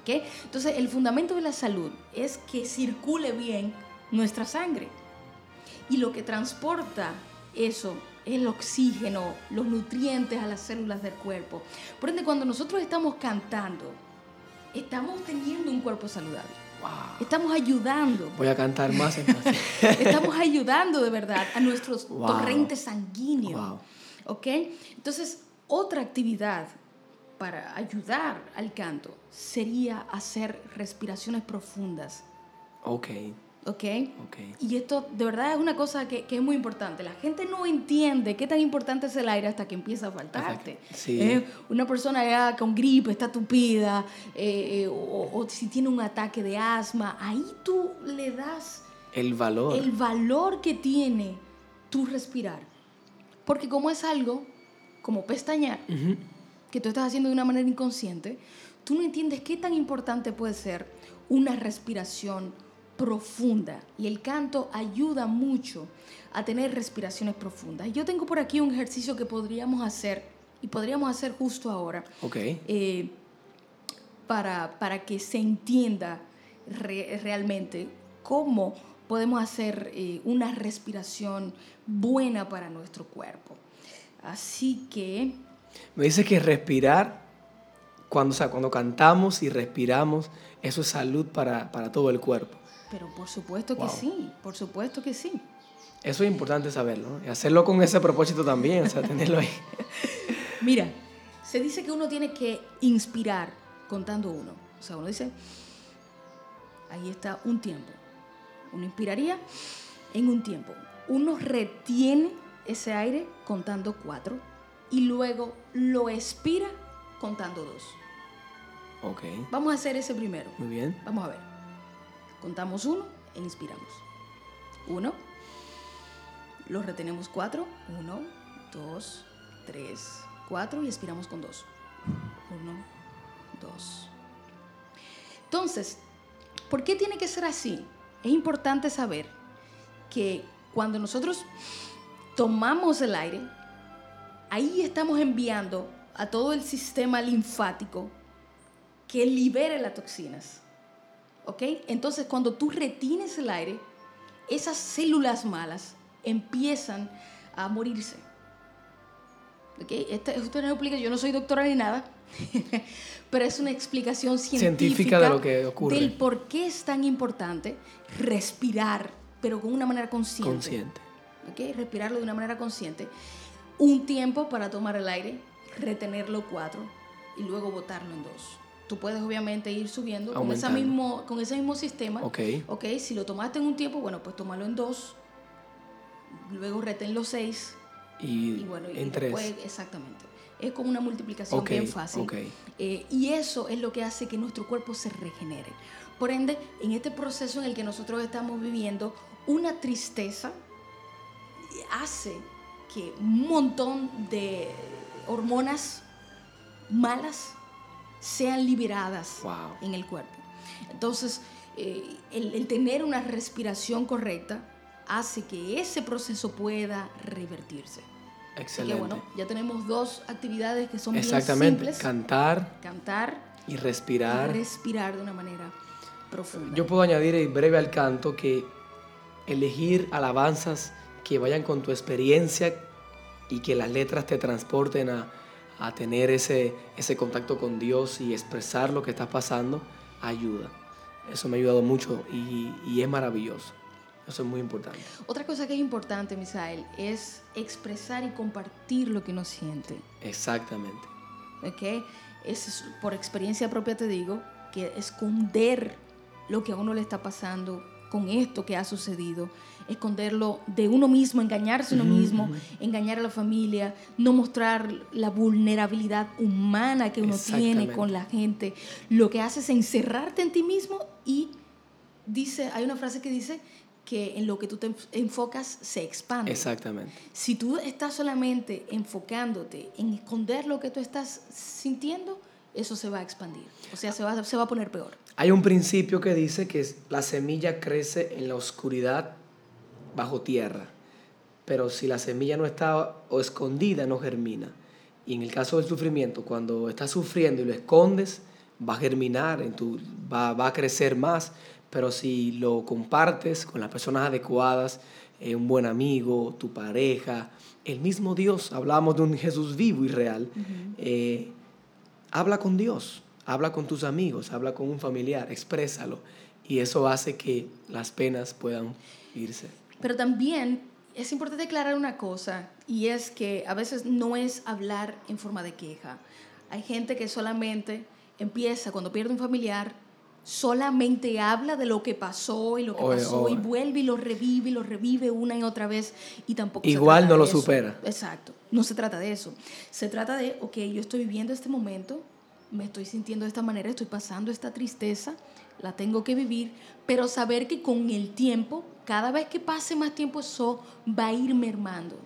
[SPEAKER 1] ¿ok? Entonces, el fundamento de la salud es que circule bien nuestra sangre. Y lo que transporta eso es el oxígeno, los nutrientes a las células del cuerpo. Por ende, cuando nosotros estamos cantando, estamos teniendo un cuerpo saludable.
[SPEAKER 2] Wow.
[SPEAKER 1] Estamos ayudando.
[SPEAKER 2] Voy a cantar más.
[SPEAKER 1] Estamos ayudando de verdad a nuestros
[SPEAKER 2] Wow.
[SPEAKER 1] torrentes sanguíneos.
[SPEAKER 2] Wow.
[SPEAKER 1] ¿Ok? Entonces, otra actividad para ayudar al canto sería hacer respiraciones profundas.
[SPEAKER 2] Ok,
[SPEAKER 1] ¿Ok?
[SPEAKER 2] ok.
[SPEAKER 1] Y esto de verdad es una cosa que, que es muy importante. La gente no entiende qué tan importante es el aire hasta que empieza a faltarte.
[SPEAKER 2] Sí.
[SPEAKER 1] Eh, Una persona ya con gripe, está tupida, eh, eh, o, o si tiene un ataque de asma, ahí tú le das
[SPEAKER 2] El valor.
[SPEAKER 1] el valor que tiene tu respirar. Porque como es algo como pestañear,
[SPEAKER 2] Ujú.
[SPEAKER 1] que tú estás haciendo de una manera inconsciente, tú no entiendes qué tan importante puede ser una respiración profunda. Y el canto ayuda mucho a tener respiraciones profundas. Yo tengo por aquí un ejercicio que podríamos hacer, y podríamos hacer justo ahora, eh, para, para que se entienda re- realmente cómo podemos hacer eh, una respiración buena para nuestro cuerpo. Así que...
[SPEAKER 2] Me dice que respirar, cuando, o sea, cuando cantamos y respiramos, eso es salud para, para todo el cuerpo.
[SPEAKER 1] Pero por supuesto que
[SPEAKER 2] Wow.
[SPEAKER 1] sí, por supuesto que sí.
[SPEAKER 2] Eso es importante saberlo, ¿no? Y hacerlo con ese propósito también, o sea, tenerlo ahí.
[SPEAKER 1] Mira, se dice que uno tiene que inspirar contando uno. O sea, uno dice, ahí está un tiempo. Uno inspiraría en un tiempo. Uno retiene ese aire contando cuatro y luego lo expira contando dos.
[SPEAKER 2] Ok,
[SPEAKER 1] Vamos a hacer ese primero.
[SPEAKER 2] muy bien.
[SPEAKER 1] Vamos a ver. Contamos uno e inspiramos. Uno. Lo retenemos cuatro. Uno, dos, tres, cuatro y expiramos con dos. Uno, dos. Entonces, ¿por qué tiene que ser así? Es importante saber que cuando nosotros tomamos el aire, ahí estamos enviando a todo el sistema linfático que libere las toxinas. ¿Ok? Entonces, cuando tú retienes el aire, esas células malas empiezan a morirse. ¿Ok? Esta es una explicación, yo no soy doctora ni nada, pero es una explicación científica,
[SPEAKER 2] Científica de lo que ocurre.
[SPEAKER 1] del por qué es tan importante respirar, pero con una manera consciente.
[SPEAKER 2] Consciente.
[SPEAKER 1] ¿ok? Respirarlo de una manera consciente. Un tiempo para tomar el aire, retenerlo cuatro y luego botarlo en dos. Tú puedes obviamente ir subiendo con,
[SPEAKER 2] Aumentando.
[SPEAKER 1] mismo, con ese mismo sistema.
[SPEAKER 2] Ok.
[SPEAKER 1] Ok, si lo tomaste en un tiempo, bueno, pues tómalo en dos, luego reténlo seis
[SPEAKER 2] Y,
[SPEAKER 1] y bueno, y
[SPEAKER 2] en tres.
[SPEAKER 1] después, exactamente. Es como una multiplicación bien fácil.
[SPEAKER 2] ok.
[SPEAKER 1] Eh, y eso es lo que hace que nuestro cuerpo se regenere. Por ende, en este proceso en el que nosotros estamos viviendo, una tristeza hace que un montón de hormonas malas sean liberadas
[SPEAKER 2] Wow.
[SPEAKER 1] en el cuerpo. Entonces, eh, el, el tener una respiración correcta hace que ese proceso pueda revertirse.
[SPEAKER 2] Excelente.
[SPEAKER 1] bueno, ya tenemos dos actividades que son bien
[SPEAKER 2] Exactamente.
[SPEAKER 1] simples.
[SPEAKER 2] Cantar
[SPEAKER 1] Cantar
[SPEAKER 2] y
[SPEAKER 1] y
[SPEAKER 2] respirar.
[SPEAKER 1] respirar de una manera profunda.
[SPEAKER 2] Yo puedo añadir en breve al canto que elegir alabanzas que vayan con tu experiencia y que las letras te transporten a, a tener ese, ese contacto con Dios y expresar lo que estás pasando, ayuda. Eso me ha ayudado mucho y, y es maravilloso. Eso es muy importante.
[SPEAKER 1] Otra cosa que es importante, Misael, es expresar y compartir lo que uno siente.
[SPEAKER 2] Exactamente.
[SPEAKER 1] ¿ok? Es, es- por experiencia propia te digo que esconder lo que a uno le está pasando con esto que ha sucedido, esconderlo de uno mismo, engañarse a uno mismo, engañar a la familia, no mostrar la vulnerabilidad humana que uno tiene con la gente, lo que hace es encerrarte en ti mismo y dice, hay una frase que dice que en lo que tú te enfocas se expande.
[SPEAKER 2] Exactamente.
[SPEAKER 1] Si tú estás solamente enfocándote en esconder lo que tú estás sintiendo, eso se va a expandir. O sea, se va, se va a poner peor.
[SPEAKER 2] Hay un principio que dice que la semilla crece en la oscuridad bajo tierra, pero si la semilla no está o escondida, no germina. Y en el caso del sufrimiento, cuando estás sufriendo y lo escondes, va a germinar, en tu, va, va a crecer más, pero si lo compartes con las personas adecuadas, eh, un buen amigo, tu pareja, el mismo Dios, hablamos de un Jesús vivo y real, eh, habla con Dios, habla con tus amigos, habla con un familiar, exprésalo. Y eso hace que las penas puedan irse.
[SPEAKER 1] Pero también es importante aclarar una cosa, y es que a veces no es hablar en forma de queja. Hay gente que solamente empieza cuando pierde un familiar solamente habla de lo que pasó y lo que pasó y vuelve y lo revive y lo revive una y otra vez y tampoco
[SPEAKER 2] igual no lo supera.
[SPEAKER 1] Exacto no se trata de eso. Se trata de ok yo estoy viviendo este momento me estoy sintiendo de esta manera estoy pasando esta tristeza la tengo que vivir pero saber que con el tiempo cada vez que pase más tiempo eso va a ir mermando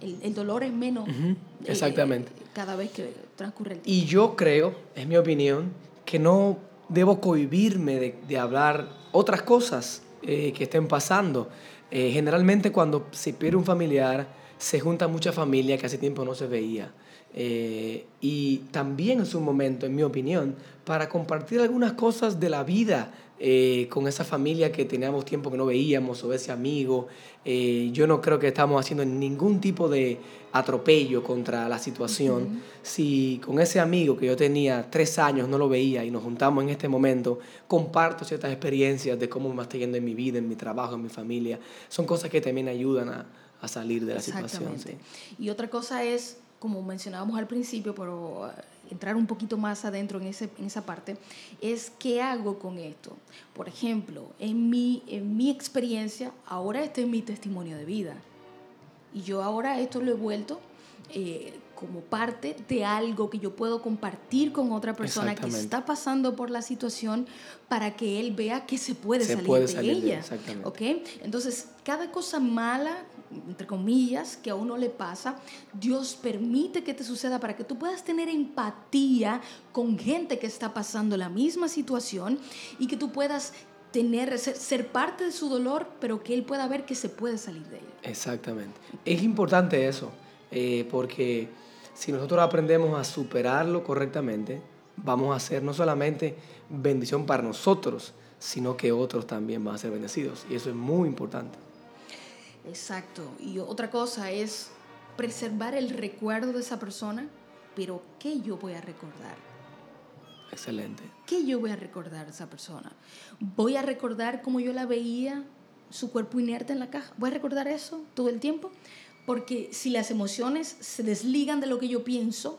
[SPEAKER 1] el, dolor es menos
[SPEAKER 2] eh, exactamente.
[SPEAKER 1] cada vez que transcurre el
[SPEAKER 2] tiempo. y yo creo es mi opinión que no debo cohibirme de, hablar otras cosas eh, que estén pasando. Eh, generalmente cuando se pierde un familiar, se junta mucha familia que hace tiempo no se veía. Eh, y también es un momento, en mi opinión, para compartir algunas cosas de la vida eh, con esa familia que teníamos tiempo que no veíamos o ese amigo. Eh, yo no creo que estamos haciendo ningún tipo de atropello contra la situación. Si con ese amigo que yo tenía tres años no lo veía y nos juntamos en este momento, comparto ciertas experiencias de cómo me está yendo en mi vida, en mi trabajo, en mi familia. Son cosas que también ayudan a, a salir de la situación.
[SPEAKER 1] Y otra cosa es, como mencionábamos al principio, pero entrar un poquito más adentro en, ese, en esa parte, es qué hago con esto. Por ejemplo, en mi, en mi experiencia, ahora este es mi testimonio de vida. Y yo ahora esto lo he vuelto eh, como parte de algo que yo puedo compartir con otra persona que está pasando por la situación para que él vea que se puede salir de ella. ¿okay? Entonces, cada cosa mala entre comillas, que a uno le pasa, Dios permite que te suceda para que tú puedas tener empatía con gente que está pasando la misma situación y que tú puedas tener, ser, parte de su dolor, pero que Él pueda ver que se puede salir de ella.
[SPEAKER 2] Exactamente. Es importante eso, eh, porque si nosotros aprendemos a superarlo correctamente, vamos a ser no solamente bendición para nosotros, sino que otros también van a ser bendecidos. Y eso es muy importante.
[SPEAKER 1] Exacto. Y otra cosa es preservar el recuerdo de esa persona, pero ¿qué yo voy a recordar?
[SPEAKER 2] Excelente.
[SPEAKER 1] ¿Qué yo voy a recordar de esa persona? ¿Voy a recordar cómo yo la veía, su cuerpo inerte en la caja? ¿Voy a recordar eso todo el tiempo? Porque si las emociones se desligan de lo que yo pienso,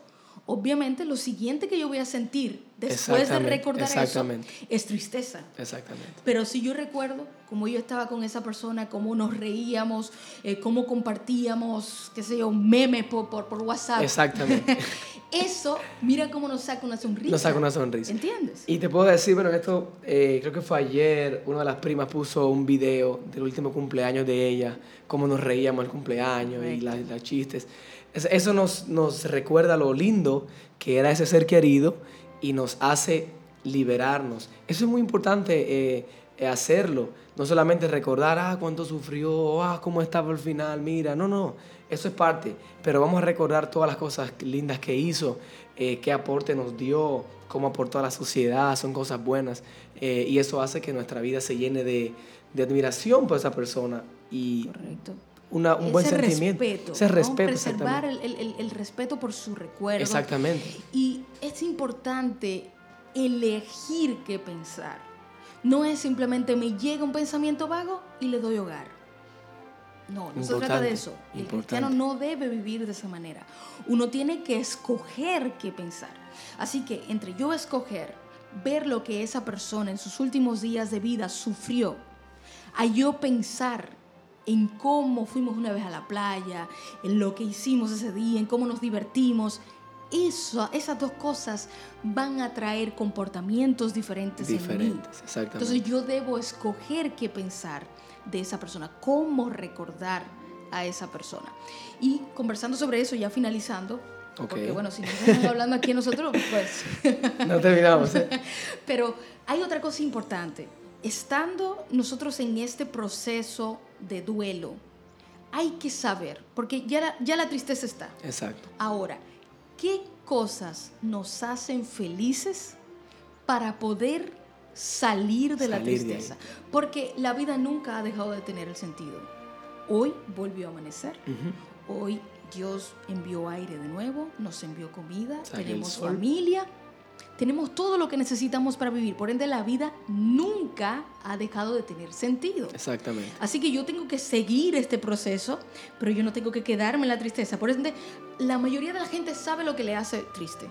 [SPEAKER 1] obviamente lo siguiente que yo voy a sentir después de recordar eso es tristeza.
[SPEAKER 2] Exactamente.
[SPEAKER 1] Pero si yo recuerdo cómo yo estaba con esa persona, cómo nos reíamos, eh, cómo compartíamos, qué sé yo, memes por, por, por WhatsApp.
[SPEAKER 2] Exactamente.
[SPEAKER 1] eso, mira cómo nos saca una sonrisa.
[SPEAKER 2] Nos saca una sonrisa.
[SPEAKER 1] ¿Entiendes?
[SPEAKER 2] Y te puedo decir, bueno, esto eh, creo que fue ayer, una de las primas puso un video del último cumpleaños de ella, cómo nos reíamos el cumpleaños y las chistes. Eso nos, nos recuerda lo lindo que era ese ser querido y nos hace liberarnos. Eso es muy importante eh, hacerlo. No solamente recordar, ah, cuánto sufrió, ah, cómo estaba al final, mira. No, no, eso es parte. Pero vamos a recordar todas las cosas lindas que hizo, eh, qué aporte nos dio, cómo aportó a la sociedad, son cosas buenas. Eh, y eso hace que nuestra vida se llene de, de admiración por esa persona. Y
[SPEAKER 1] Correcto
[SPEAKER 2] un buen sentimiento.
[SPEAKER 1] Respeto,
[SPEAKER 2] ese respeto.
[SPEAKER 1] Preservar el, el, el, respeto por su recuerdo.
[SPEAKER 2] Exactamente.
[SPEAKER 1] Y es importante elegir qué pensar. No es simplemente me llega un pensamiento vago y le doy hogar. No, no se trata de eso. El cristiano no debe vivir de esa manera. Uno tiene que escoger qué pensar. Así que entre yo escoger ver lo que esa persona en sus últimos días de vida sufrió, a yo pensar en cómo fuimos una vez a la playa, en lo que hicimos ese día, en cómo nos divertimos. eso, esas dos cosas van a traer comportamientos diferentes,
[SPEAKER 2] Diferentes,
[SPEAKER 1] en mí.
[SPEAKER 2] exactamente.
[SPEAKER 1] Entonces yo debo escoger qué pensar de esa persona, cómo recordar a esa persona. Y conversando sobre eso, ya finalizando, porque
[SPEAKER 2] Ok.
[SPEAKER 1] bueno, si nos estamos hablando aquí nosotros, pues...
[SPEAKER 2] No terminamos, ¿eh?
[SPEAKER 1] Pero hay otra cosa importante. Estando nosotros en este proceso de duelo, hay que saber, porque ya la, ya la tristeza está.
[SPEAKER 2] Exacto.
[SPEAKER 1] Ahora, ¿qué cosas nos hacen felices para poder salir de la
[SPEAKER 2] de
[SPEAKER 1] tristeza? Porque la vida nunca ha dejado de tener el sentido. Hoy volvió a amanecer. Hoy Dios envió aire de nuevo, nos envió comida, tenemos familia, tenemos todo lo que necesitamos para vivir. Por ende, la vida nunca ha dejado de tener sentido.
[SPEAKER 2] Exactamente.
[SPEAKER 1] Así que yo tengo que seguir este proceso, pero yo no tengo que quedarme en la tristeza. Por ende, la mayoría de la gente sabe lo que le hace triste.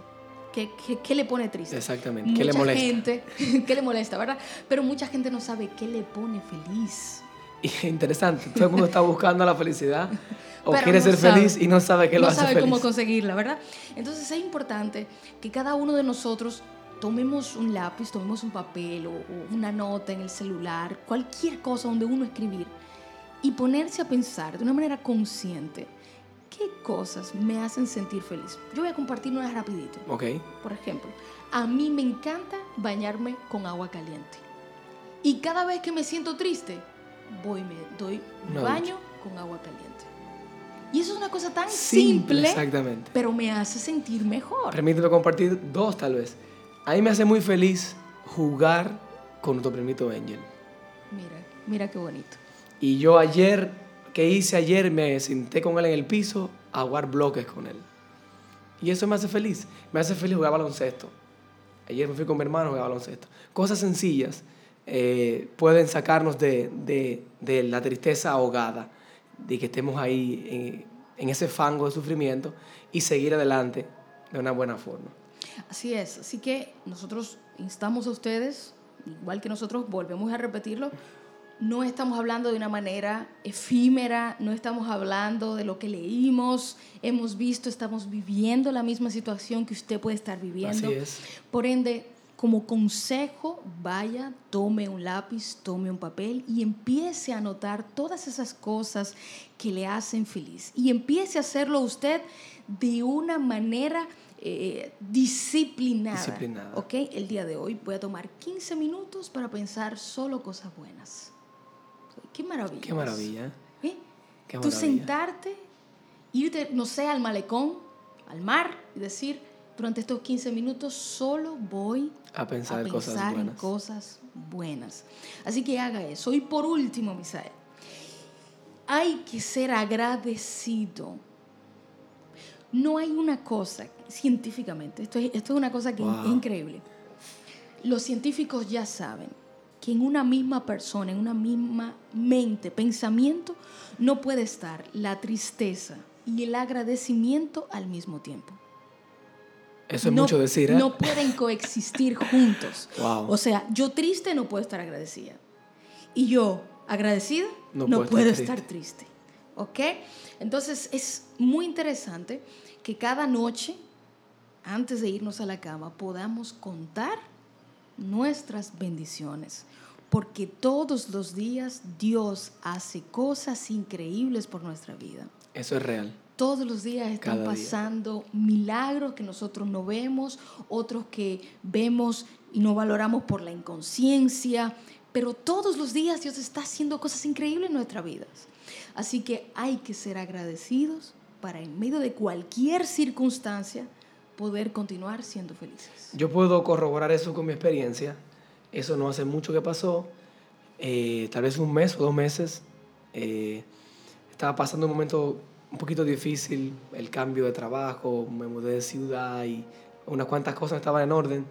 [SPEAKER 1] ¿Qué, qué- qué le pone triste?
[SPEAKER 2] Exactamente. ¿Qué le
[SPEAKER 1] Mucha
[SPEAKER 2] molesta?
[SPEAKER 1] gente, ¿qué le molesta, verdad? Pero mucha gente no sabe qué le pone feliz.
[SPEAKER 2] Interesante, todo el mundo está buscando la felicidad o
[SPEAKER 1] Pero
[SPEAKER 2] quiere
[SPEAKER 1] no
[SPEAKER 2] ser
[SPEAKER 1] sabe.
[SPEAKER 2] feliz y no sabe qué lo
[SPEAKER 1] no
[SPEAKER 2] hace
[SPEAKER 1] sabe
[SPEAKER 2] feliz.
[SPEAKER 1] cómo conseguirla, ¿verdad? Entonces es importante que cada uno de nosotros tomemos un lápiz, tomemos un papel o, o una nota en el celular, cualquier cosa donde uno escribir y ponerse a pensar de una manera consciente qué cosas me hacen sentir feliz. Yo voy a compartir unas rapidito.
[SPEAKER 2] Ok,
[SPEAKER 1] Por ejemplo, a mí me encanta bañarme con agua caliente. Y cada vez que me siento triste, voy me doy un
[SPEAKER 2] Una
[SPEAKER 1] baño con agua caliente. Y eso es una cosa tan
[SPEAKER 2] simple,
[SPEAKER 1] simple,
[SPEAKER 2] exactamente.
[SPEAKER 1] pero me hace sentir mejor.
[SPEAKER 2] Permíteme compartir dos tal vez. A mí me hace muy feliz jugar con nuestro primito Angel.
[SPEAKER 1] Mira, mira qué bonito.
[SPEAKER 2] Y yo ayer, ¿qué hice ayer? Me senté con él en el piso a jugar bloques con él. Y eso me hace feliz. Me hace feliz jugar baloncesto. Ayer me fui con mi hermano a jugar baloncesto. Cosas sencillas eh, pueden sacarnos de, de- de la tristeza ahogada, de que estemos ahí en, en ese fango de sufrimiento y seguir adelante de una buena forma.
[SPEAKER 1] Así es. Así que nosotros instamos a ustedes, igual que nosotros volvemos a repetirlo, no estamos hablando de una manera efímera, no estamos hablando de lo que leímos, hemos visto, estamos viviendo la misma situación que usted puede estar viviendo.
[SPEAKER 2] Así es.
[SPEAKER 1] Por ende, como consejo, vaya, tome un lápiz, tome un papel y empiece a anotar todas esas cosas que le hacen feliz. Y empiece a hacerlo usted de una manera eh, disciplinada.
[SPEAKER 2] Disciplinada.
[SPEAKER 1] ¿Ok? El día de hoy voy a tomar 15 minutos para pensar solo cosas buenas. Qué maravilla.
[SPEAKER 2] Qué maravilla.
[SPEAKER 1] ¿eh?
[SPEAKER 2] Qué
[SPEAKER 1] Tú
[SPEAKER 2] maravilla.
[SPEAKER 1] sentarte, irte, no sé, al malecón, al mar y decir, durante estos 15 minutos solo voy
[SPEAKER 2] A pensar,
[SPEAKER 1] a
[SPEAKER 2] cosas
[SPEAKER 1] pensar en
[SPEAKER 2] buenas.
[SPEAKER 1] cosas buenas. Así que haga eso. Y por último, Misael, hay que ser agradecido. No hay una cosa, científicamente, esto es, esto es una cosa que
[SPEAKER 2] Wow.
[SPEAKER 1] es increíble. Los científicos ya saben que en una misma persona, en una misma mente, pensamiento, no puede estar la tristeza y el agradecimiento al mismo tiempo.
[SPEAKER 2] Eso es
[SPEAKER 1] No-
[SPEAKER 2] mucho decir, ¿eh?
[SPEAKER 1] No pueden coexistir juntos.
[SPEAKER 2] Wow.
[SPEAKER 1] O sea, yo triste no puedo estar agradecida. Y yo agradecida
[SPEAKER 2] No
[SPEAKER 1] no,
[SPEAKER 2] puedo
[SPEAKER 1] puedo,
[SPEAKER 2] estar
[SPEAKER 1] estar triste. ¿Ok? Entonces es muy interesante que cada noche, antes de irnos a la cama, podamos contar nuestras bendiciones. Porque todos los días Dios hace cosas increíbles por nuestra vida.
[SPEAKER 2] Eso es real.
[SPEAKER 1] Todos los días están
[SPEAKER 2] Cada día.
[SPEAKER 1] pasando milagros que nosotros no vemos, otros que vemos y no valoramos por la inconsciencia, pero todos los días Dios está haciendo cosas increíbles en nuestras vidas. Así que hay que ser agradecidos para en medio de cualquier circunstancia poder continuar siendo felices.
[SPEAKER 2] Yo puedo corroborar eso con mi experiencia. Eso no hace mucho que pasó. Eh, tal vez un mes o dos meses. Eh, estaba pasando un momento un poquito difícil. El cambio de trabajo, me mudé de ciudad y unas cuantas cosas no estaban en orden.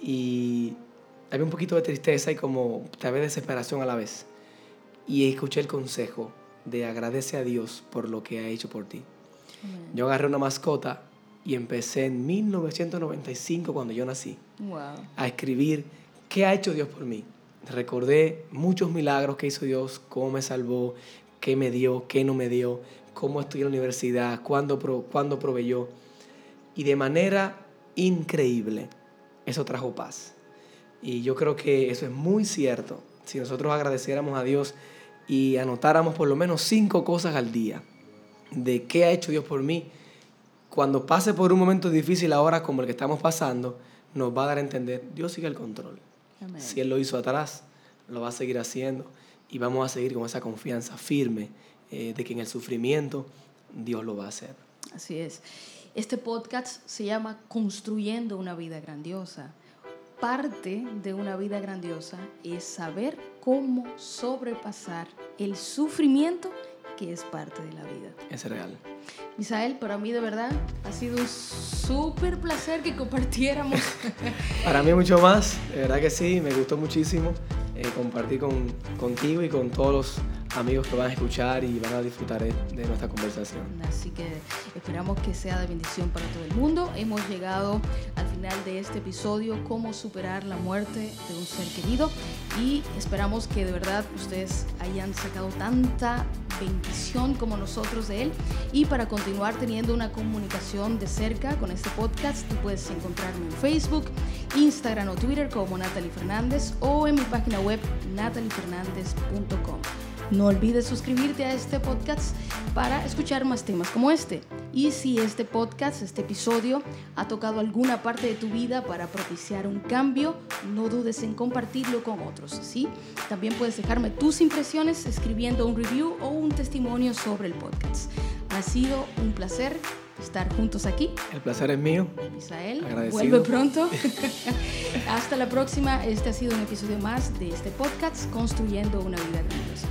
[SPEAKER 2] Y había un poquito de tristeza y como tal vez desesperación a la vez. Y escuché el consejo de agradece a Dios por lo que ha hecho por ti. Yo agarré una mascota y empecé en 1995 cuando yo nací
[SPEAKER 1] Wow.
[SPEAKER 2] a escribir qué ha hecho Dios por mí. Recordé muchos milagros que hizo Dios, cómo me salvó, qué me dio, qué no me dio, cómo estudié en la universidad, cuándo, pro- cuándo proveyó. y de manera increíble, eso trajo paz. Y yo creo que eso es muy cierto. Si nosotros agradeciéramos a Dios y anotáramos por lo menos cinco cosas al día de qué ha hecho Dios por mí, cuando pase por un momento difícil ahora como el que estamos pasando, nos va a dar a entender, Dios sigue el control. Si Él lo hizo atrás, lo va a seguir haciendo y vamos a seguir con esa confianza firme eh, de que en el sufrimiento Dios lo va a hacer.
[SPEAKER 1] Así es. Este podcast se llama Construyendo una vida grandiosa. Parte de una vida grandiosa es saber cómo sobrepasar el sufrimiento que es parte de la vida.
[SPEAKER 2] Es real.
[SPEAKER 1] Misael, para mí de verdad ha sido un súper placer que compartiéramos.
[SPEAKER 2] para mí mucho más, de verdad que sí, me gustó muchísimo eh, compartir con, contigo y con todos los amigos que van a escuchar y van a disfrutar de, nuestra conversación.
[SPEAKER 1] Así que esperamos que sea de bendición para todo el mundo. Hemos llegado al final de este episodio, cómo superar la muerte de un ser querido y esperamos que de verdad ustedes hayan sacado tanta bendición como nosotros de él y para continuar teniendo una comunicación de cerca con este podcast tú puedes encontrarme en Facebook, Instagram o Twitter como Natalie Fernández o en mi página web nataliefernandez.com. No olvides suscribirte a este podcast para escuchar más temas como este. Y si este podcast, este episodio, ha tocado alguna parte de tu vida para propiciar un cambio, no dudes en compartirlo con otros. ¿sí? También puedes dejarme tus impresiones escribiendo un review o un testimonio sobre el podcast. Ha sido un placer estar juntos aquí.
[SPEAKER 2] El placer es mío.
[SPEAKER 1] Misael, vuelve pronto. Hasta la próxima. Este ha sido un episodio más de este podcast, Construyendo una vida grandiosa.